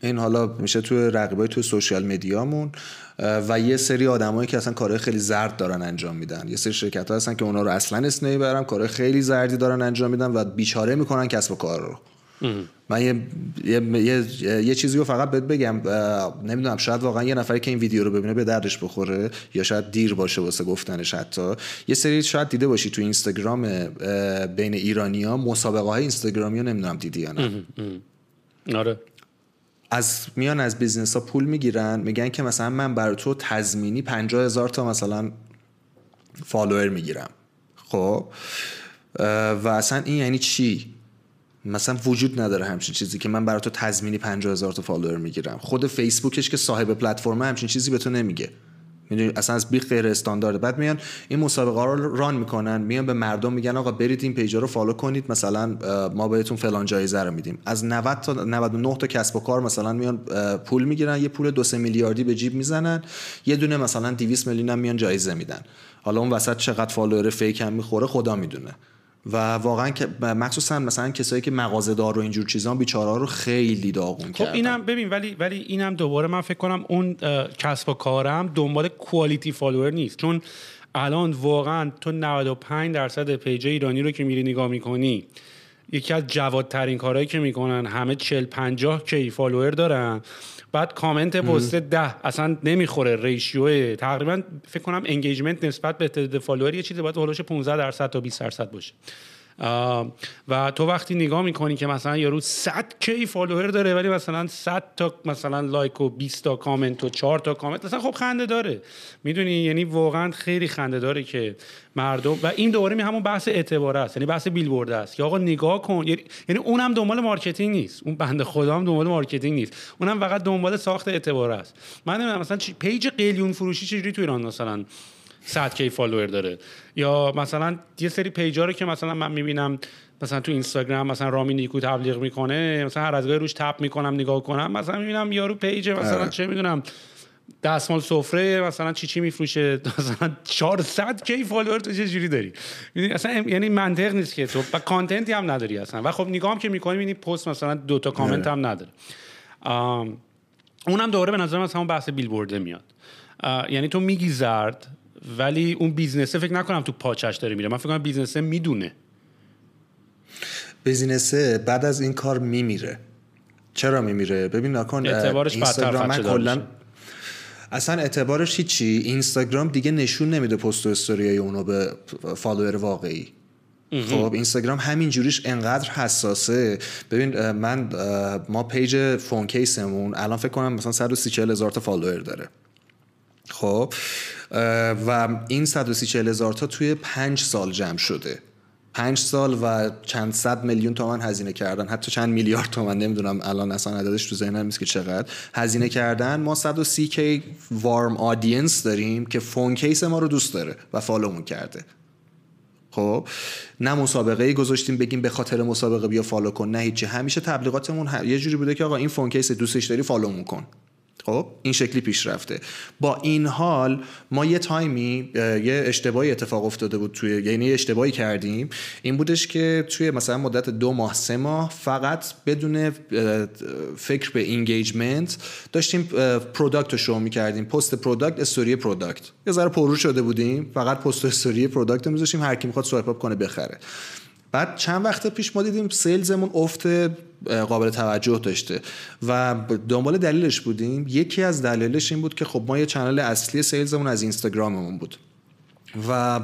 این حالا میشه توی رقیبای توی سوشیال مدیامون و یه سری آدمایی که اصلا کارهای خیلی زرد دارن انجام میدن. یه سری شرکت ها هستن که اونا رو اصلا اسم نمی‌برم کارهای خیلی زردی دارن انجام میدن و بیچاره می‌کنن کسب و کار رو. من یه, یه, یه, چیزی رو فقط بهت بگم نمی‌دونم شاید واقعا یه نفری که این ویدیو رو ببینه به دردش بخوره یا شاید دیر باشه واسه گفتنش حتی. یه سری شاید دیده باشی تو اینستاگرام بین ایرانیا مسابقه های اینستاگرامی رو نمی‌دونم دیدی یا نه. آره. از میان از business ها پول می‌گیرن میگن که مثلا من برای تو تضمینی پنجاه هزار تا مثلا follower می‌گیرم. خب؟ و اصلا این یعنی چی؟ مثلا وجود نداره همچین چیزی که من برای تو تضمینی پنجاه هزار تا follower می‌گیرم. خود فیسبوکش که صاحب پلتفرم همچین چیزی به تو نمیگه. می‌دونی؟ اصلا از بیخ غیر استاندارد. بعد میان این مسابقه رو run می‌کنن میان به مردم میگن آقا برید این page ا رو follow کنید مثلا ما بهتون فلان جایزه رو میدیم. از 90 تا 99 تا کسب و کار مثلا میان پول می‌گیرن یه پول دو سه میلیاردی به جیب می‌زنن یه دونه مثلا 200 میلیون هم میان جایزه میدن. حالا اون وسط چقدر follower fake هم می‌خوره خدا می‌دونه. و واقعا که مخصوصا مثلا کسایی که مغازه دار و اینجور چیزا بیچاره رو خیلی داغون خب اینم ببین ولی ولی اینم دوباره من فکر کنم اون کسب و کارم دنبال quality follower نیست. چون الان واقعا تو 95 درصد page ایرانی رو که میری نگاه می‌کنی یکی از جوادترین کارهایی که می‌کنن همه 40 50 K follower دارن. بعد کامنت پست ده. اصلا نمی‌خوره ratio تقریبا فکر کنم engagement نسبت به تعداد follower یه چیزی باید حول و حوش 15 درصد تا 20 درصد باشه. و تو وقتی نگاه می‌کنی که مثلا یارو 100 K follower داره ولی مثلا 100 تا مثلا like و 20 تا کامنت و 4 تا کامنت مثلا خب خنده داره. می‌دونی؟ یعنی واقعا خیلی خنده داره که مردم و این دوباره میاد همون بحث اعتبار است یعنی بحث بیلبورد است. که آقا نگاه کن یعنی, یعنی اونم دنبال marketing نیست. اون بنده خدا هم دنبال marketing نیست. اونم فقط دنبال ساخت اعتبار است. من نمی‌دونم مثلا page قلیون فروشی چجوری تو ایران مثلا؟ 100 K follower داره. یا مثلا یه سری page ا رو که مثلا من می‌بینم مثلا تو اینستاگرام مثلا رامی نیکو تبلیغ می‌کنه مثلا هر از روش tap می‌کنم نگاه کنم مثلا می‌بینم یارو page مثلا آره. چه می‌دونم دستمال سفره مثلا چی چی میفروشه مثلا 400 K follower تو چه جوری داری؟ اصلا یعنی منطق نیست که تو و content ی هم نداری اصلا. و خب نگاه هم که می‌کنی می‌بینی پست مثلا دو تا کامنت هم نداره. اونم دوباره به نظر مثلا بحث بیلبورده میاد. یعنی تو میگی زرد ولی اون business ه فکر نکنم تو پاچه‌ش داره میره. من فکر کنم business ه می‌دونه. business ه بعد از این کار میمیره. چرا میمیره؟ ببین نکن اعتبارش اینستاگرام کلا اصلا اعتبارش هیچی. اینستاگرام دیگه نشون نمیده پست و استوریای اونو به follower واقعی. خب اینستاگرام همین جوریش انقدر حساسه. ببین من ما page فون کیسمون الان فکر کنم مثلا 130 هزار تا follower داره. خب و این 130 هزار تا توی پنج سال جمع شده. پنج سال و چند صد میلیون تومن هزینه کردن. حتی چند میلیارد تومن نمی‌دونم الان اصلا عددش تو ذهنم نیست که چقدر. هزینه کردن. ما 130 K warm audience داریم که فون کیس ما رو دوست داره و follow مون کرده. خب نه مسابقه ای گذاشتیم بگیم به خاطر مسابقه بیا follow کن. نه هیچی. همیشه تبلیغاتمون یه جوری بوده که آقا این فون کیس دوستش داری follow کن. خب این شکلی پیش رفته. با این حال ما یه تایمی یه اشتباهی اتفاق افتاده بود توی یعنی اشتباهی کردیم. این بودش که توی مثلا مدت دو ماه سه ماه فقط بدون فکر به engagement داشتیم product رو شو می‌کردیم. پست product story product یه ذره پررو شده بودیم. فقط پست story product رو هر کی می‌خواد swipe کنه بخره. بعد چند وقت پیش ما دیدیم sales مون افت قابل توجه داشته. و دنبال دلیلش بودیم. یکی از دلیلش این بود که خب ما یه channel اصلی sales مون از اینستاگراممون بود. و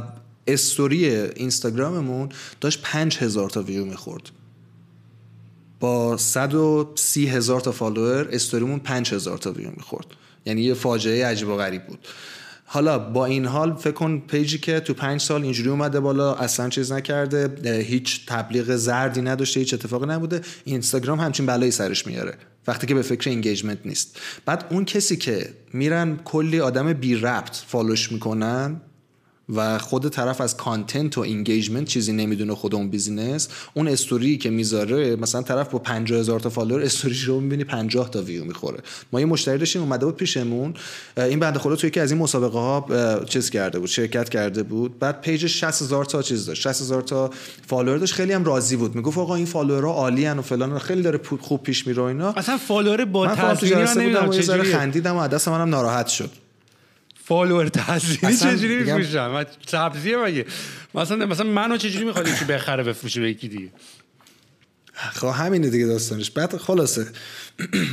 استوری اینستاگراممون داشت پنج هزار تا ویو می‌خورد. با 130 هزار تا follower story مون پنج هزار تا ویو می‌خورد. یعنی یه فاجعه عجیب و غریب بود. حالا با این حال فکر کن page ی که تو پنج سال اینجوری اومده بالا اصلا چیز نکرده هیچ تبلیغ زردی نداشته هیچ اتفاقی نبوده اینستاگرام همچین بلایی سرش میاره وقتی که به فکر engagement نیست. بعد اون کسی که میرن کلی آدم بی ربط follow ش می‌کنن و خود طرف از content و engagement چیزی نمی‌دونه خود اون business اون استوری که می‌ذاره مثلا طرف با 50 هزار تا follower story ش رو می‌بینی 50 تا ویو می‌خوره. ما یه مشتری داشتیم اومده بود پیشمون. این بنده خدا توی یکی از این مسابقه ها چیز کرده بود شرکت کرده بود. بعد page 60 هزار تا چیز داشت. 60 هزار تا فالوور داشت. خیلی هم راضی بود. می‌گفت آقا این فالوورها عالی و فلان خیلی داره خوب پیش میره اینا. اصلا فالوور با تضمینی نمی‌دونم چه خندیدم و از دست منم ناراحت شد. فالوور تحصیلی چجوری میفروشن من سبزیه مگه؟ مثلا مثلا منو چجوری می‌خواد یکی بخره بفروشه به یکی دیگه؟ خب همینه دیگه داستانش. بعد خلاصه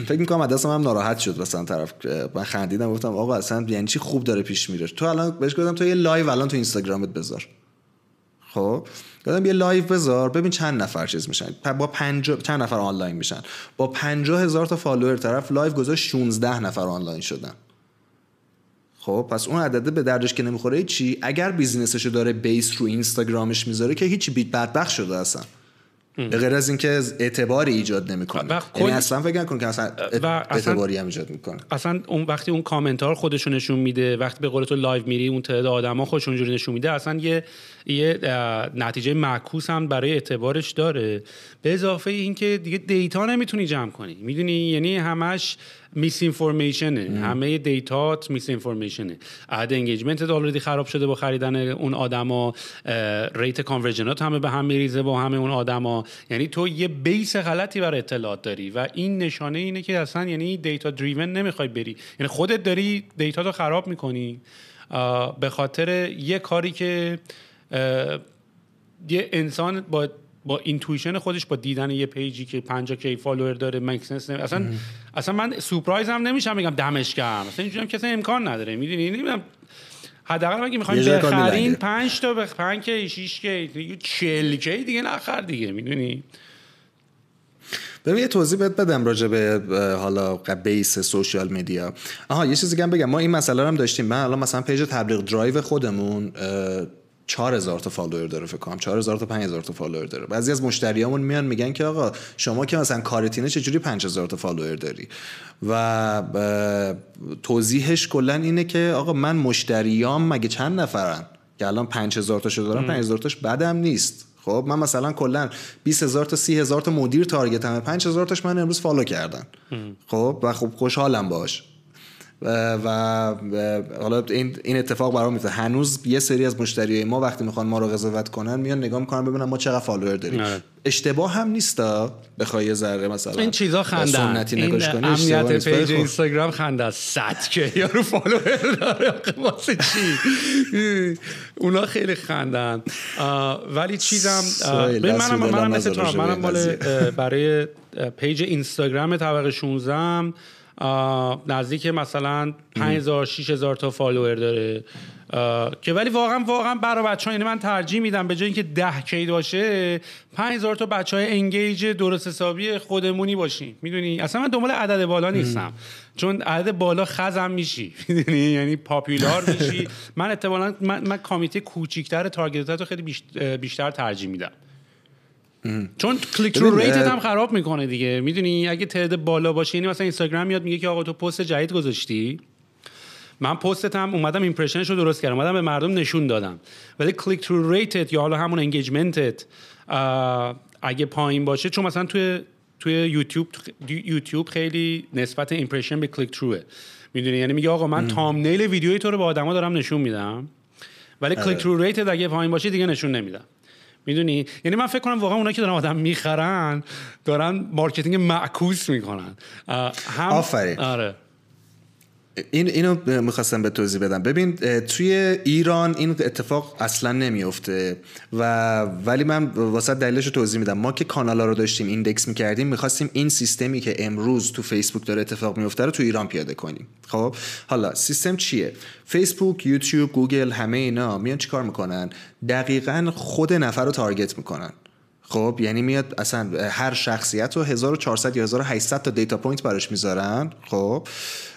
فکر می‌کنم دست هم ناراحت شد مثلا طرف من خندیدم گفتم آقا اصلا یعنی چی خوب داره پیش میره؟ تو الان بهش گفتم تو یه لایو الان تو اینستاگرامت بذار. خب؟ گفتم یه لایو بذار ببین چند نفر چیز میشن. با پنج چند نفر آنلاین میشن. با 50 هزار تا فالوور طرف لایو گذاشت 16 نفر آنلاین شدن. خب پس اون عدده به دردش که نمی‌خوره چی؟ اگر business شو داره base رو اینستاگرامش می‌ذاره که هیچی بیت بدبخت شده اصلا. به غیر از اینکه اعتباری ایجاد نمی‌کنه. یعنی اصلا فکر نکن که اصلا اعتباری هم ایجاد می‌کنه. اصلا اون وقتی اون کامنتار خودشون نشون میده وقتی به قول تو لایو میری اون تعداد آدما خودشون جوری نشون میده اصلا یه یه نتیجه معکوس هم برای اعتبارش داره. به اضافه اینکه دیگه data نمی‌تونی جمع کنی. می‌دونی؟ یعنی همش misinformation ه همه data ت misinformation ه عدد engagement already خراب شده با خریدن اون آدما. rate conversion ات همه به هم میریزه با همه اون آدما. یعنی تو یه base غلطی برای اطلاعات داری و این نشانه اینه که اصلا یعنی data driven نمی‌خوای بری. یعنی خودت داری data رو خراب می‌کنی. به خاطر یه کاری که یه انسان با با intuition خودش با دیدن یه پیجی که 50 K فالوور داره make sense اصلا اصلا من سورپرایز هم نمیشم بگم دمش گرم. اصلا اینجوری کسی امکان نداره. می‌دونی؟ نمی‌دونم حداقل اگه می‌خوایم بخرین 5 تا بخ 5 K 6 K 40 K دیگه نخر دیگه. می‌دونی؟ ببین یه توضیح بهت بدم راجع به حالا base social media. آها یه چیزی هم بگم. ما این مسئله رو هم داشتیم. من الان مثلا پیج تبلیغ درایو خودمون 4000 تا فالوور داره فکر کنم. 4000 تا 5000 تا فالوور داره. بعضی از مشتریامون میان میگن که آقا شما که مثلا کارت اینه چجوری 5000 تا فالوور داری؟ و توضیحش کلا اینه که آقا من مشتریام مگه چند نفرن؟ که الان 5000 تا شده دارم 5000 تاش بدم نیست. خب من مثلا کلا 20000 تا 30000 تا مدیر target م 5000 تاش منو امروز فالو کردن. خب و خب خوشحالم باش. و, و حالا این, این اتفاق برام میفته. هنوز یه سری از مشتریای ما وقتی می‌خوان ما رو قضاوت کنن میان نگاه می‌کنن ببینن ما چقدر فالوور داریم. نه. اشتباه هم نیستا؟ بخوای یه ذره مثلا این چیزا خنده سنتی نگاش کنی امنیت پیج خب. اینستاگرام خنده است 100 که یارو فالوور داره. واسه چی؟ اونا خیلی خندن. ولی چیزم منم منم مثل تو منم برای پیج اینستاگرام طبقه 16 نزدیک مثلا 5000 6000 تا فالوور داره. که ولی واقعا واقعا برای بچه ها یعنی من ترجیح میدم به جای اینکه 10 K باشه 5000 تا بچه های engage درست حسابی خودمونی باشیم. می‌دونی؟ اصلا من دنبال عدد بالا نیستم. چون عدد بالا خزم میشی. می‌دونی؟ یعنی popular میشی. من احتمالاً من, من community کوچیک‌تر target رو خیلی بیشتر ترجیح میدم. چون click through rate ت هم خراب می‌کنه دیگه. می‌دونی اگه تعداد بالا باشه یعنی مثلا اینستاگرام میاد میگه که آقا تو پست جدید گذاشتی. من پستتم اومدم impression ش رو درست کردم اومدم به مردم نشون دادم. ولی click through rate ت یا حالا همون engagement ت اگه پایین باشه چون مثلا توی توی یوتیوب یوتیوب خیلی نسبت impression به click through ه می‌دونی؟ یعنی میگه آقا من thumbnail ویدیوی تو رو به آدما دارم نشون میدم. ولی click through rate ت اگه پایین باشه دیگه نشون نمیدم. می‌دونی؟ یعنی من فکر کنم واقعا اونایی که دارن آدم می‌خرن دارن marketing معکوس می‌کنن. هم آفرین. آره. این اینو می‌خواستم به توضیح بدم. ببین توی ایران این اتفاق اصلا نمیفته و ولی من واسه دلیلش رو توضیح میدم. ما که کانالا رو داشتیم index می‌کردیم می‌خواستیم این سیستمی که امروز تو فیسبوک داره اتفاق میفته رو تو ایران پیاده کنیم. خب؟ حالا سیستم چیه؟ فیسبوک یوتیوب گوگل همه اینا میان چیکار می‌کنن؟ دقیقا خود نفر رو target می‌کنن. خب؟ یعنی میاد اصلا هر شخصیت رو 1400 یا 1800 تا data point براش می‌ذارن. خب؟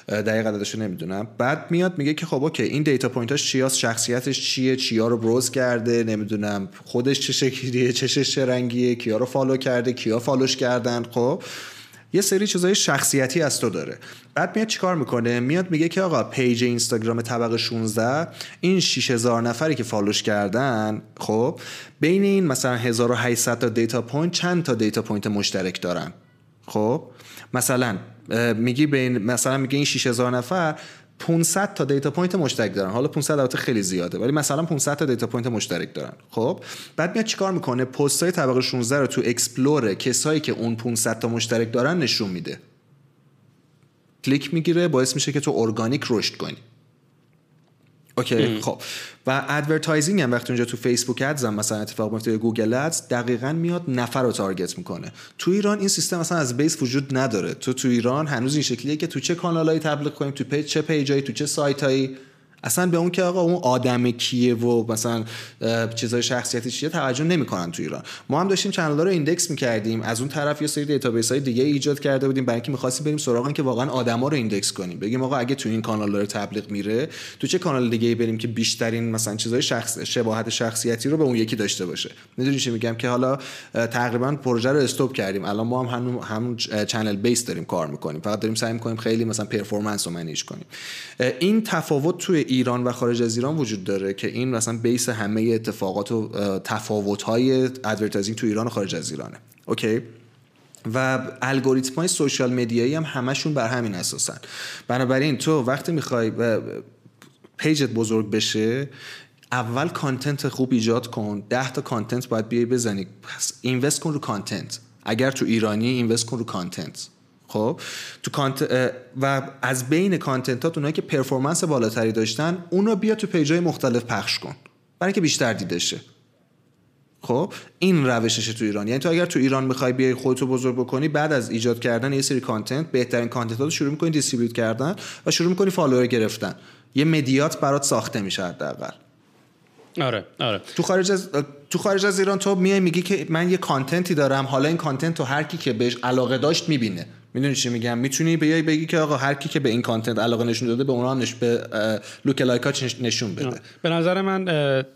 دقیق عددشو نمی‌دونم. بعد میاد میگه که خب okay این data point اش چیاست شخصیتش چیه چیا رو بروز کرده نمی‌دونم خودش چه شکلیه چشش چه رنگیه کیا رو فالو کرده کیا فالوش کردن خب؟ یه سری چیزای شخصیتی از تو داره. بعد میاد چیکار می‌کنه؟ میاد میگه که آقا پیج اینستاگرام طبقه 16 این 6000 نفری که فالوش کردن خب بین این مثلا 1800 تا data point چند تا data point مشترک دارن؟ خب مثلا میگی بین مثلا میگه این 6000 نفر 500 تا data point مشترک دارن. حالا 500 البته خیلی زیاده ولی مثلا 500 تا data point مشترک دارن. خب؟ بعد میاد چیکار می‌کنه؟ پست های طبقه 16 رو تو explore کسایی که اون 500 تا مشترک دارن نشون میده. کلیک می‌گیره باعث میشه که تو ارگانیک رشد کنی. okay خب. و advertising هم وقتی اونجا تو Facebook Ads هم مثلا اتفاق میفته Google Ads دقیقا میاد نفر رو target می‌کنه. تو ایران این سیستم مثلا از base وجود نداره. تو تو ایران هنوز این شکلیه که تو چه کانالایی تبلیغ کنیم تو page چه page ایی تو چه سایتایی. اصلا به اون که آقا اون آدم کیه و مثلا چیزای شخصیتی چیه توجه نمی‌کنن تو ایران. ما هم داشتیم channel رو index می‌کردیم. از اون طرف یه سری database های دیگه ایجاد کرده بودیم برای اینکه می‌خواستیم بریم سراغ که واقعا آدما رو index کنیم. بگیم آقا اگه تو این کانال داره تبلیغ میره تو چه کانال دیگه ای بریم که بیشترین مثلا چیزای شخص شباهت شخصیتی رو به اون یکی داشته باشه؟ می‌دونی چی میگم؟ که حالا تقریبا پروژه رو stop کردیم. الان ما هم همون همون channel base داریم کار می‌کنیم. فقط داریم سعی می‌کنیم خیلی مثلا performance رو manage کنیم. این تفاوت توی ایران و خارج از ایران وجود داره که این مثلا base همه اتفاقات و تفاوت های advertising تو ایران و خارج از ایرانه. okay؟ و الگوریتم های social media یی هم همشون بر همین اساسن. بنابراین تو وقتی می‌خوای page ت بزرگ بشه اول content خوب ایجاد کن. ده تا content باید بیای بزنی. پس invest کن رو content اگر تو ایرانی invest کن رو content خب تو کانت و از بین content ات اونایی که performance بالاتری داشتن اونو بیا تو page ای مختلف پخش کن. برای اینکه بیشتر دیده شه. خب این روششه تو ایران. یعنی تو اگر تو ایران می‌خوای بیای خودتو بزرگ بکنی بعد از ایجاد کردن یه سری content بهترین content رو شروع می‌کنی distribute کردن و شروع می‌کنی follower گرفتن. یه media ت برات ساخته میشه حداقل. آره آره. تو خارج از تو خارج از ایران تو میای میگی که من یه content ی دارم حالا این content تو هر کی که بهش علاقه داشت می‌بینه. می‌دونی چی میگم؟ می‌تونی بیای بگی که آقا هر کی که به این content علاقه نشون داده به اونها نش به lookalike ا نشون بده. به نظر من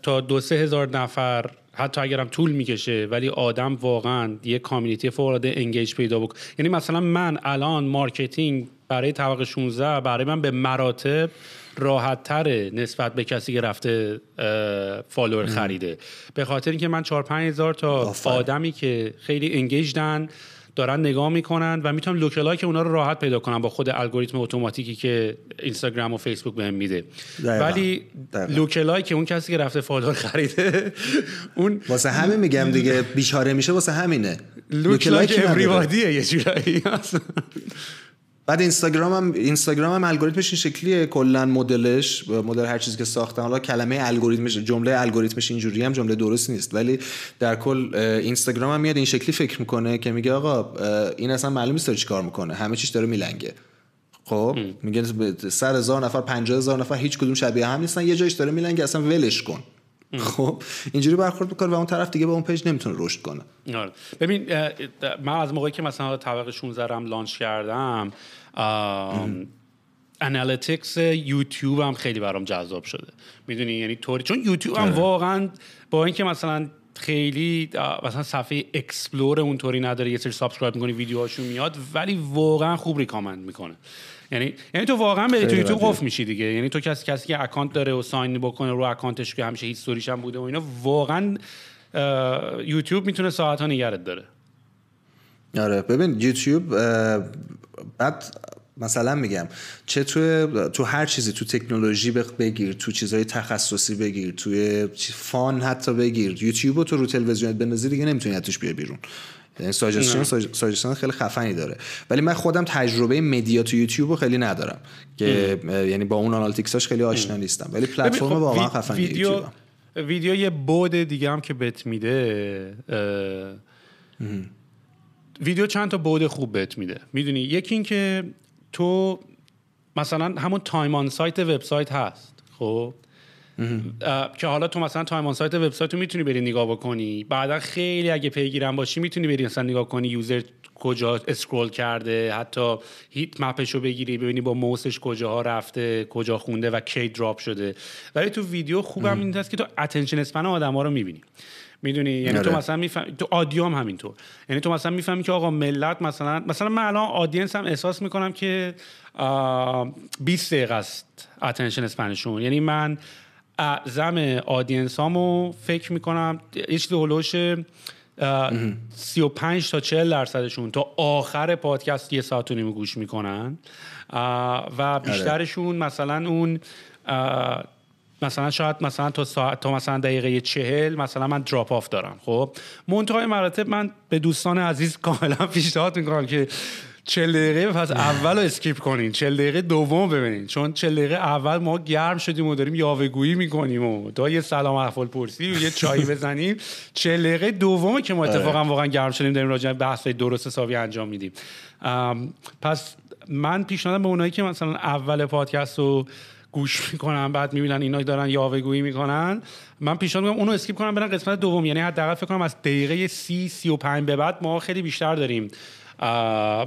تا دو سه هزار نفر حتی اگرم طول می‌کشه ولی آدم واقعا یه community فوق العاده engage پیدا بکنه یعنی مثلا من الان marketing برای طبقه 16 برای من به مراتب راحت تره نسبت به کسی که رفته follower خریده. به خاطر اینکه من 4 5 هزار تا آدمی که خیلی انگیجدن دارن نگاه می‌کنن و می‌تونم lookalike اونا رو راحت پیدا کنم با خود الگوریتم اتوماتیکی که اینستاگرام و فیسبوک بهم میده. ولی lookalike اون کسی که رفته follower خریده اون واسه همین میگم دیگه بیچاره میشه واسه همینه. lookalike یه جورایی. بعد اینستاگرام هم اینستاگرام هم الگوریتمش این شکلیه. کلا مدلش مدل هر چیزی که ساختن. حالا کلمه الگوریتمش جمله الگوریتمش اینجوری هم جمله درست نیست. ولی در کل اینستاگرام هم میاد این شکلی فکر می‌کنه که میگه آقا این اصلا معلوم نیست داره چیکار می‌کنه. همه چیش داره میلنگه. خب؟ میگه صد هزار نفر 50 هزار نفر هیچ کدوم شبیه هم نیستن. یه جایش داره میلنگه اصلا ولش کن. خب اینجوری برخورد می‌کنه و اون طرف دیگه به اون پیج نمی‌تونه رشد کنه. آره. ببین من از موقعی که مثلا طبقه 16 رم launch کردم analytics یوتیوب هم خیلی برام جذاب شده. می‌دونی؟ یعنی طوری. چون یوتیوب هم واقعا با اینکه مثلا خیلی مثلا صفحه explore اونطوری نداره یه سری subscribe می‌کنی ویدیوهاشون میاد ولی واقعا خوب recommend می‌کنه. یعنی یعنی تو واقعا به تو یوتیوب قفل میشی دیگه. یعنی تو کسی کسی که account داره و sign بکنه رو account ش که همیشه history ش هم بوده و اینا واقعا یوتیوب می‌تونه ساعت ها نگهت داره. آره. ببین یوتیوب بعد مثلا میگم چه تو تو هر چیزی تو تکنولوژی بگیر تو چیزهای تخصصی بگیر توی fun حتی بگیر. یوتیوب تو رو تلویزیون بندازی دیگه نمی‌تونی توش بیای بیرون. یعنی suggestion suggestion خیلی خفنی داره. ولی من خودم تجربه media تو یوتیوب خیلی ندارم که یعنی با اون analytics اش خیلی آشنا نیستم. ولی پلتفرم خب واقعا خفنی ویدیو ویدیو یه بعد دیگه هم که بهت میده ویدیو چند تا بعد خوب بهت میده. می‌دونی؟ یکی این که تو مثلا همون time on site وبسایت هست خب؟ که حالا تو مثلا time on site وبسایت رو می‌تونی بری نگاه بکنی. بعدا خیلی اگه پیگیرم باشی می‌تونی بری مثلا نگاه کنی user کجا scroll کرده حتی heat map ش رو بگیری ببینی با موسش کجاها رفته کجا خونده و کی drop شده. ولی تو ویدیو خوبم این هست که تو attention span آدما رو می‌بینی. می‌دونی؟ یعنی تو مثلا میفهم تو audio هم همینطور. یعنی تو مثلا می‌فهمی که آقا ملت مثلا مثلا من الان audience هم احساس می‌کنم که 20 دقیقه است attention span شون یعنی من اعظم audience هامو فکر می‌کنم یه چیزی هلوش 35 تا 40 درصدشون تا آخر پادکست یه ساعت و نیم گوش می‌کنن. و بیشترشون مثلا اون مثلا شاید مثلا تا ساعت تا مثلا دقیقه چهل مثلا من drop off دارم خب. منتهای مراتب من به دوستان عزیز کاملا پیشنهاد می‌کنم که چل دقیقه پس اول رو skip کنین. چل دقیقه دوم ببینین. چون چل دقیقه اول ما گرم شدیم و داریم یاوهگویی می‌کنیم و تا یه سلام احوال پرسی و یه چایی بزنیم. چل دقیقه دومه که ما آره. اتفاقا واقعا گرم شدیم داریم راجع به بحث درست حسابی انجام میدیم. پس من پیشنهادم به اونایی که مثلا اول پادکست رو گوش می‌کنن بعد می‌بینن اینا دارن یاوهگویی می‌کنن من پیشنهاد می‌کنم اونو skip کنن برن قسمت دوم. یعنی حداقل فکر کنم از دقیقه سی سی و پنج به بعد ما خیلی بیشتر داریم.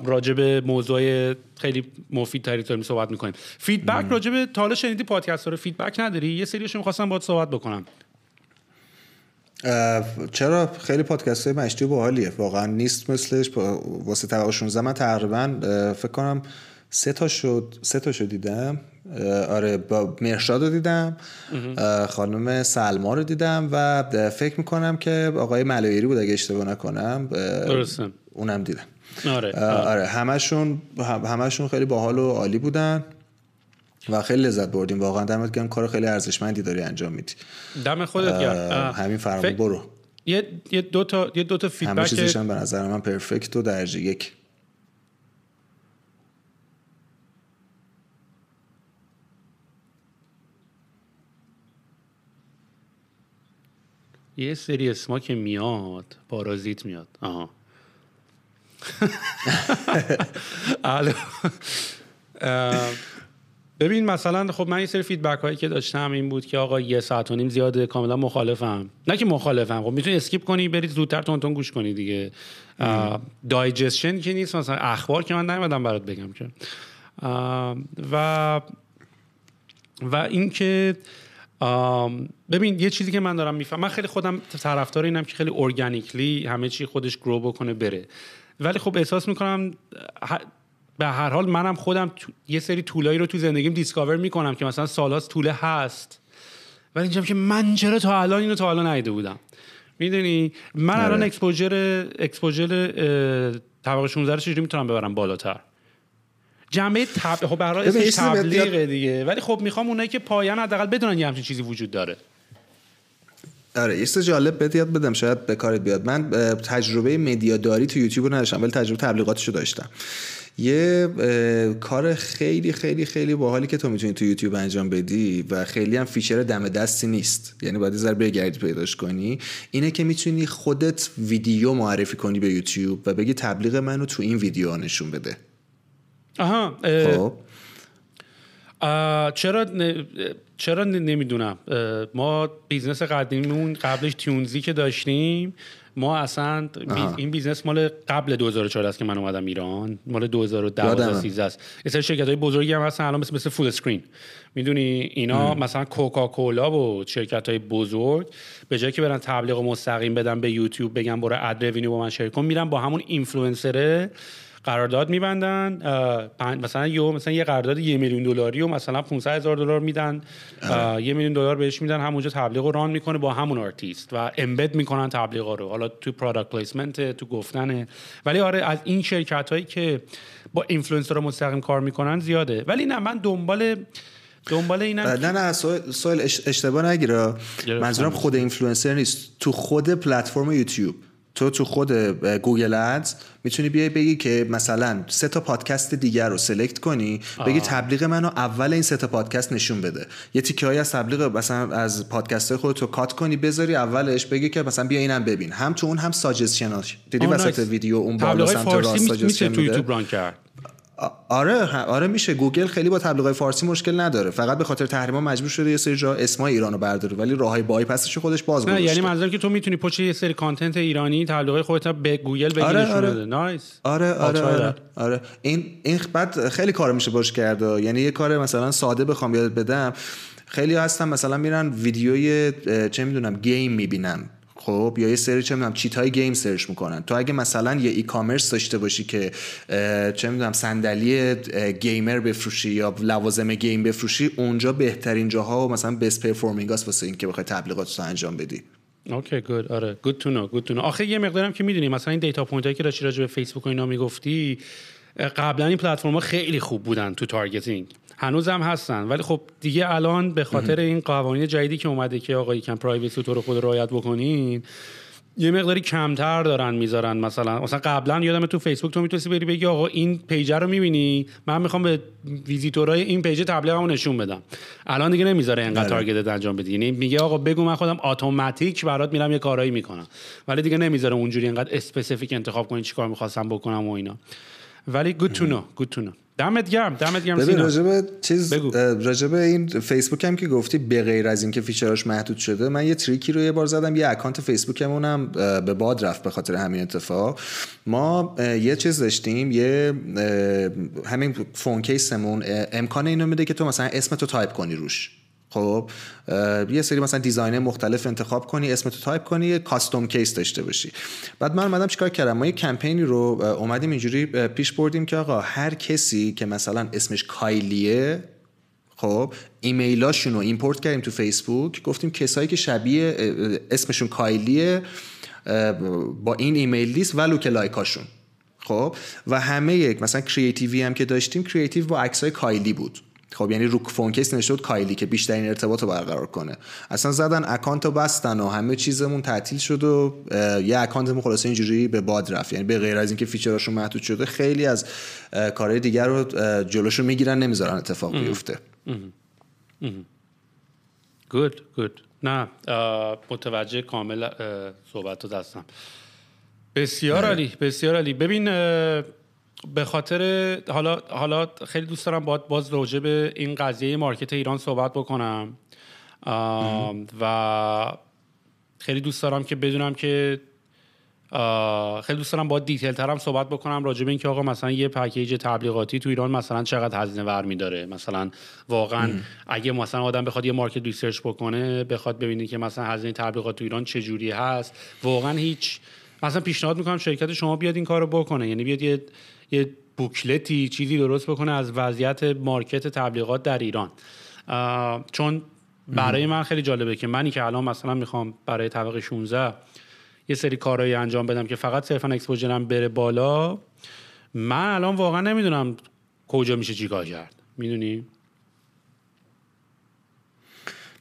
راجع به موضوع خیلی مفید تری داریم صحبت می‌کنیم. feedback راجع به تا شنیدی پادکست رو؟ feedback نداری؟ یه سریشو می‌خواستم باید صحبت بکنم. چرا؟ خیلی پادکست های مشتی باحالیه. واقعا نیست مثلش. واسه طبقه 16 من تقریبا فکر کنم سه تا شد سه تا شد دیدم. آره با مرشاد رو دیدم. خانم سلما رو دیدم و فکر می‌کنم که آقای ملایری بود اگه اشتباه نکنم. درسته. اونم دیدم. آره آره. همشون همشون خیلی باحال و عالی بودن و خیلی لذت بردیم. واقعا دمت گرم کار خیلی ارزشمندی داری انجام میدی. دم خودت گرم. همین فرمون برو. یه یه دو تا یه دو تا feedback همه چیزش به نظر من perfect و درجه یک. یه سری اسما که میاد پارازیت میاد. آها. ببین مثلا خب من یه سری feedback هایی که داشتم این بود که آقا یه ساعت و نیم زیاده کاملا مخالفم. نه که مخالفم خب می‌تونی skip کنی برید زودتر تون تون گوش کنی دیگه. دایجستشن که نیست مثلا اخبار که من نیومدم برات بگم که. و و اینکه ببین یه چیزی که من دارم میفهم من خیلی خودم طرفدار اینم که خیلی ارگانیکلی همه چی خودش گرو بکنه بره. ولی خب احساس می‌کنم به هر حال منم خودم یه سری طولایی رو تو زندگیم دیسکاور می‌کنم که مثلا سالاس طوله هست. ولی اینجا که من چرا تا الان اینو تا الان نیده بودم؟ می‌دونی؟ من الان آره. exposure exposure طبقه 16 رو چجوری می‌تونم ببرم بالاتر؟ جنبه تب... خب برای اسمش تبلیغه دیگه. ولی خب می‌خوام اونایی که پایان حداقل بدونن یه همچین چیزی وجود داره. آره یه جالب بهت یاد بدم شاید به کارت بیاد. من تجربه media داری تو یوتیوب رو نداشتم ولی تجربه تبلیغاتش رو داشتم. یه کار خیلی خیلی خیلی باحالی که تو می‌تونی تو یوتیوب انجام بدی و خیلی هم feature دم دستی نیست. یعنی باید ذره بگردی پیداش کنی. اینه که می‌تونی خودت ویدیو معرفی کنی به یوتیوب و بگی تبلیغ منو تو این ویدیو نشون بده. آها خب. چرا چرا نمی‌دونم. ما business قدیمیمون قبلش تیونزی که داشتیم ما اصلا این business مال قبل 2014 است که من اومدم ایران. مال 2012 13 است. یه سری شرکت های بزرگی هم هستن الان مثل مثل فول اسکرین می‌دونی؟ اینا مثلا کوکاکولا و شرکت های بزرگ به جایی که برن تبلیغ مستقیم بدن به یوتیوب بگن برو ad با من شرکت کن میرن با همون اینفلوئنسره قرارداد میبندن مثلا یه مثلا یه قرارداد یه میلیون دلاری و مثلا 500 هزار دلار میدن. یه میلیون دلار بهش میدن همونجا تبلیغ رو run می‌کنه با همون آرتیست و embed می‌کنن تبلیغ رو. حالا تو product placement تو گفتنه ولی آره از این شرکت هایی که با اینفلوئنسر مستقیم کار می‌کنن زیاده. ولی نه من دنبال دنبال اینم نه نه سوال اشتباه نگیره منظورم خود اینفلوئنسر نیست. تو خود پلتفرم یوتیوب. تو تو خود Google Ads می‌تونی بیای بگی که مثلا سه تا پادکست دیگر رو select کنی بگی تبلیغ منو اول این سه تا پادکست نشون بده. یه تیکه های از تبلیغ مثلا از پادکست خودت رو cut کنی بذاری اولش بگی که مثلا بیا اینم ببین. هم تو اون هم ساجستشناش دیدی وسط ویدیو اون بالا سمت راست suggestion تو یوتیوب run کرد. آره آره میشه. گوگل خیلی با تبلیغات فارسی مشکل نداره. فقط به خاطر تحریما مجبور شده یه سری جا اسمای ایرانو برداره. ولی راههای بایپسش خودش باز گذاشته. یعنی منظورم که تو می‌تونی پشت یه سری content ایرانی تبلیغات خودت به گوگل بگی آره آره. nice آره آره آره, آره. این این بعد خیلی کار میشه باش کرده یعنی یه کار مثلا ساده بخوام یاد بدم. خیلی هستن مثلا میرن ویدیوی چه می‌دونم game می‌بینن خب یا یه سری چه می‌دونم cheat های game search می‌کنن. تو اگه مثلا یه e-commerce داشته باشی که چه می‌دونم صندلی gamer بفروشی یا لوازم game بفروشی اونجا بهترین جاها و مثلا best performing است واسه اینکه بخوای تبلیغات رو انجام بدی. okay good. آره good to know good to know. آخه یه مقدارم که می‌دونی مثلا این data point هایی که داشتی راجع به فیسبوک و اینا می‌گفتی قبلا این پلتفرم خیلی خوب بودن تو targeting هنوز هم هستن. ولی خب دیگه الان به خاطر این قوانین جدیدی که اومده که آقا یکم privacy تو رو خود رعایت بکنین یه مقداری کمتر دارن می‌ذارن مثلا. مثلا قبلا یادم تو فیسبوک تو می‌تونستی بری بگی آقا این page رو می‌بینی من می‌خوام به ویزیتورای این page تبلیغمو نشون بدم. الان دیگه نمی‌ذاره انقدر بله. target انجام بدی. یعنی میگه آقا بگو من خودم automatic برات میرم یه کارایی می‌کنم. ولی دیگه نمی‌ذاره اونجوری انقدر specific انتخاب کنی چیکار می‌خواستم بکنم و اینا. ولی good to know good to know دمت گرم دمت گرم ببین راجب چیز راجب این فیسبوک هم که گفتی به غیر از اینکه feature اش محدود شده من یه trick ی رو یه بار زدم یه account فیسبوکمون هم به باد رفت به خاطر همین اتفاق. ما یه چیز داشتیم یه همین phone case مون امکان اینو میده که تو مثلا اسمتو تایپ کنی روش. خب یه سری مثلا design مختلف انتخاب کنی اسم تو تایپ کنی یه custom case داشته باشی. بعد من اومدم چیکار کردم؟ ما یه کمپینی رو اومدیم اینجوری پیش بردیم که آقا هر کسی که مثلا اسمش کایلیه خب ایمیلاشون رو import کردیم تو فیسبوک گفتیم کسایی که شبیه اسمشون کایلیه با این email list و lookalike اشون خب و همه یک مثلا creative ی هم که داشتیم creative با عکسای کایلی بود. خب یعنی رو phone case نشد کایلی که بیشترین ارتباط رو برقرار کنه. اصلا زدن account رو بستن و همه چیزمون تعطیل شد و یه account مون خلاصه اینجوری به باد رفت. یعنی به غیر از اینکه feature اشون محدود شده خیلی از کارهای دیگر رو جلوشون می‌گیرن نمی‌ذارن اتفاق بیفته. گود گود نه متوجه کامل صحبت رو دستم بسیار عالی بسیار عالی. ببین به خاطر حالا حالا خیلی دوست دارم باید باز راجع به این قضیه مارکت ایران صحبت بکنم. و خیلی دوست دارم که بدونم که خیلی دوست دارم با دیتیل ترم صحبت بکنم راجع به اینکه آقا مثلا یه پکیج تبلیغاتی تو ایران مثلا چقدر هزینه ور داره مثلا واقعا اگه مثلا آدم بخواد یه market research بکنه بخواد ببینه که مثلا هزینه تبلیغات تو ایران چه جوری هست واقعا هیچ مثلا پیشنهاد می‌کنم شرکت شما بیاد این کارو بکنه. یعنی بیاد یه یه booklet ی چیزی درست بکنه از وضعیت market تبلیغات در ایران. چون برای من خیلی جالبه که منی که الان مثلا می‌خوام برای طبقه 16 یه سری کارهایی انجام بدم که فقط صرفا exposure م بره بالا من الان واقعا نمی‌دونم کجا میشه چیکار کرد. می‌دونی؟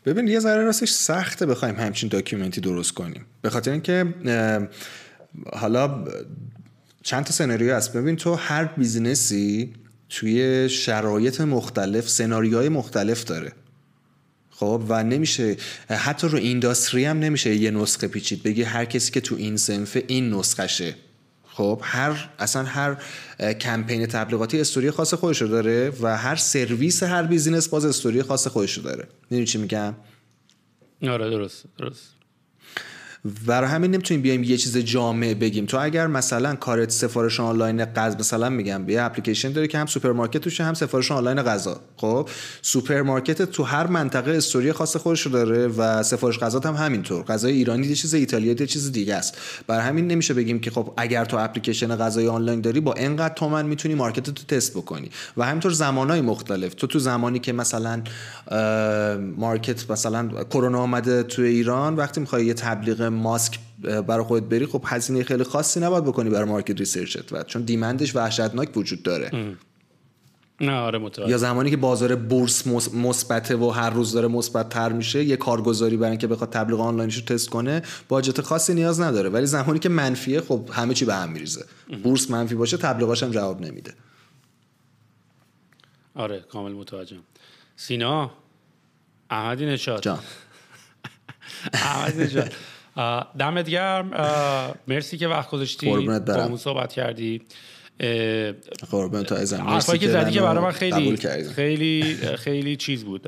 ببین یه ذره راستش سخته بخوایم همچین document ی درست کنیم. به خاطر اینکه حالا چند تا سناریو هست. ببین تو هر business ی توی شرایط مختلف سناریوهای مختلف داره. خب و نمیشه حتی رو industry هم نمیشه یه نسخه پیچید بگی هر کسی که تو این سنفه این نسخشه. خب هر اصلا هر کمپین تبلیغاتی استوری خاص خودشو داره و هر سرویس هر business باز استوری خاص خودشو داره. می‌دونی چی میگم؟ آره درست درست. برای همین نمی‌تونیم بیایم یه چیز جامع بگیم. تو اگر مثلا کارت سفارش آنلاین غذا مثلا میگم یه اپلیکیشن داره که هم سوپرمارکت توشه هم سفارش آنلاین غذا. خب سوپرمارکت تو هر منطقه استوری خاص خودش رو داره و سفارش غذا هم همینطور. غذای ایرانی یه چیز ایتالیایی یه چیز دیگه است. برای همین نمیشه بگیم که خب اگر تو اپلیکیشن غذای آنلاین داری با اینقدر تومن می‌تونی market تو تست بکنی. و همینطور زمانهای مختلف. تو تو زمانی که مثلا market مثلا کرونا آمده تو ایران وقتی می‌خوای یه تبلیغ ماسک برای خودت بری خب هزینه خیلی خاصی نباید بکنی برای market research ت و چون demand ش وحشتناک وجود داره. نه آره یا زمانی که بازار بورس مثبته و هر روز داره مثبت تر میشه یه کارگزاری برای اینکه بخواد تبلیغ آنلاینش رو تست کنه باجت خاصی نیاز نداره. ولی زمانی که منفیه خب همه چی به هم میریزه. بورس منفی باشه تبلیغاش هم جواب نمیده. آره کامل متوجهم سینا احمدی نشاد جان. احمدی نشاد دمت گرم. مرسی که وقت گذاشتی. با همون صحبت کردی. قربان تو ازم حرفایی که زدی که برای من خیلی خیلی خیلی چیز بود.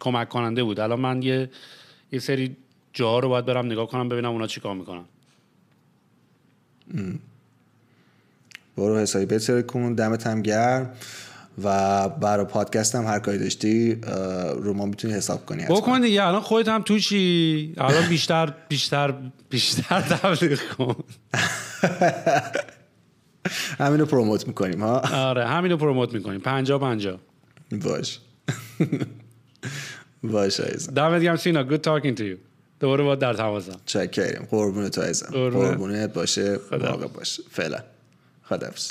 کمک کننده بود. الان من یه یه سری جاها رو باید برم نگاه کنم ببینم اونا چیکار می‌کنن. برو حسابی. بهتر کن دمت هم گرم. و برای پادکست هم هر کاری داشتی رو ما می‌تونی حساب کنی بکن دیگه الان خودت هم توشی الان بیشتر بیشتر بیشتر تبلیغ کن. همینو پروموت می‌کنیم ها؟ آره همینو پروموت می‌کنیم. پنجا پنجا. باش. باش عزیزم. دمت گرم سینا. Good talking to you. دوباره با در تماسم چکریم. قربون تو عزیزم. قربونت. باشه. واقع باشه فعلا. خدافظ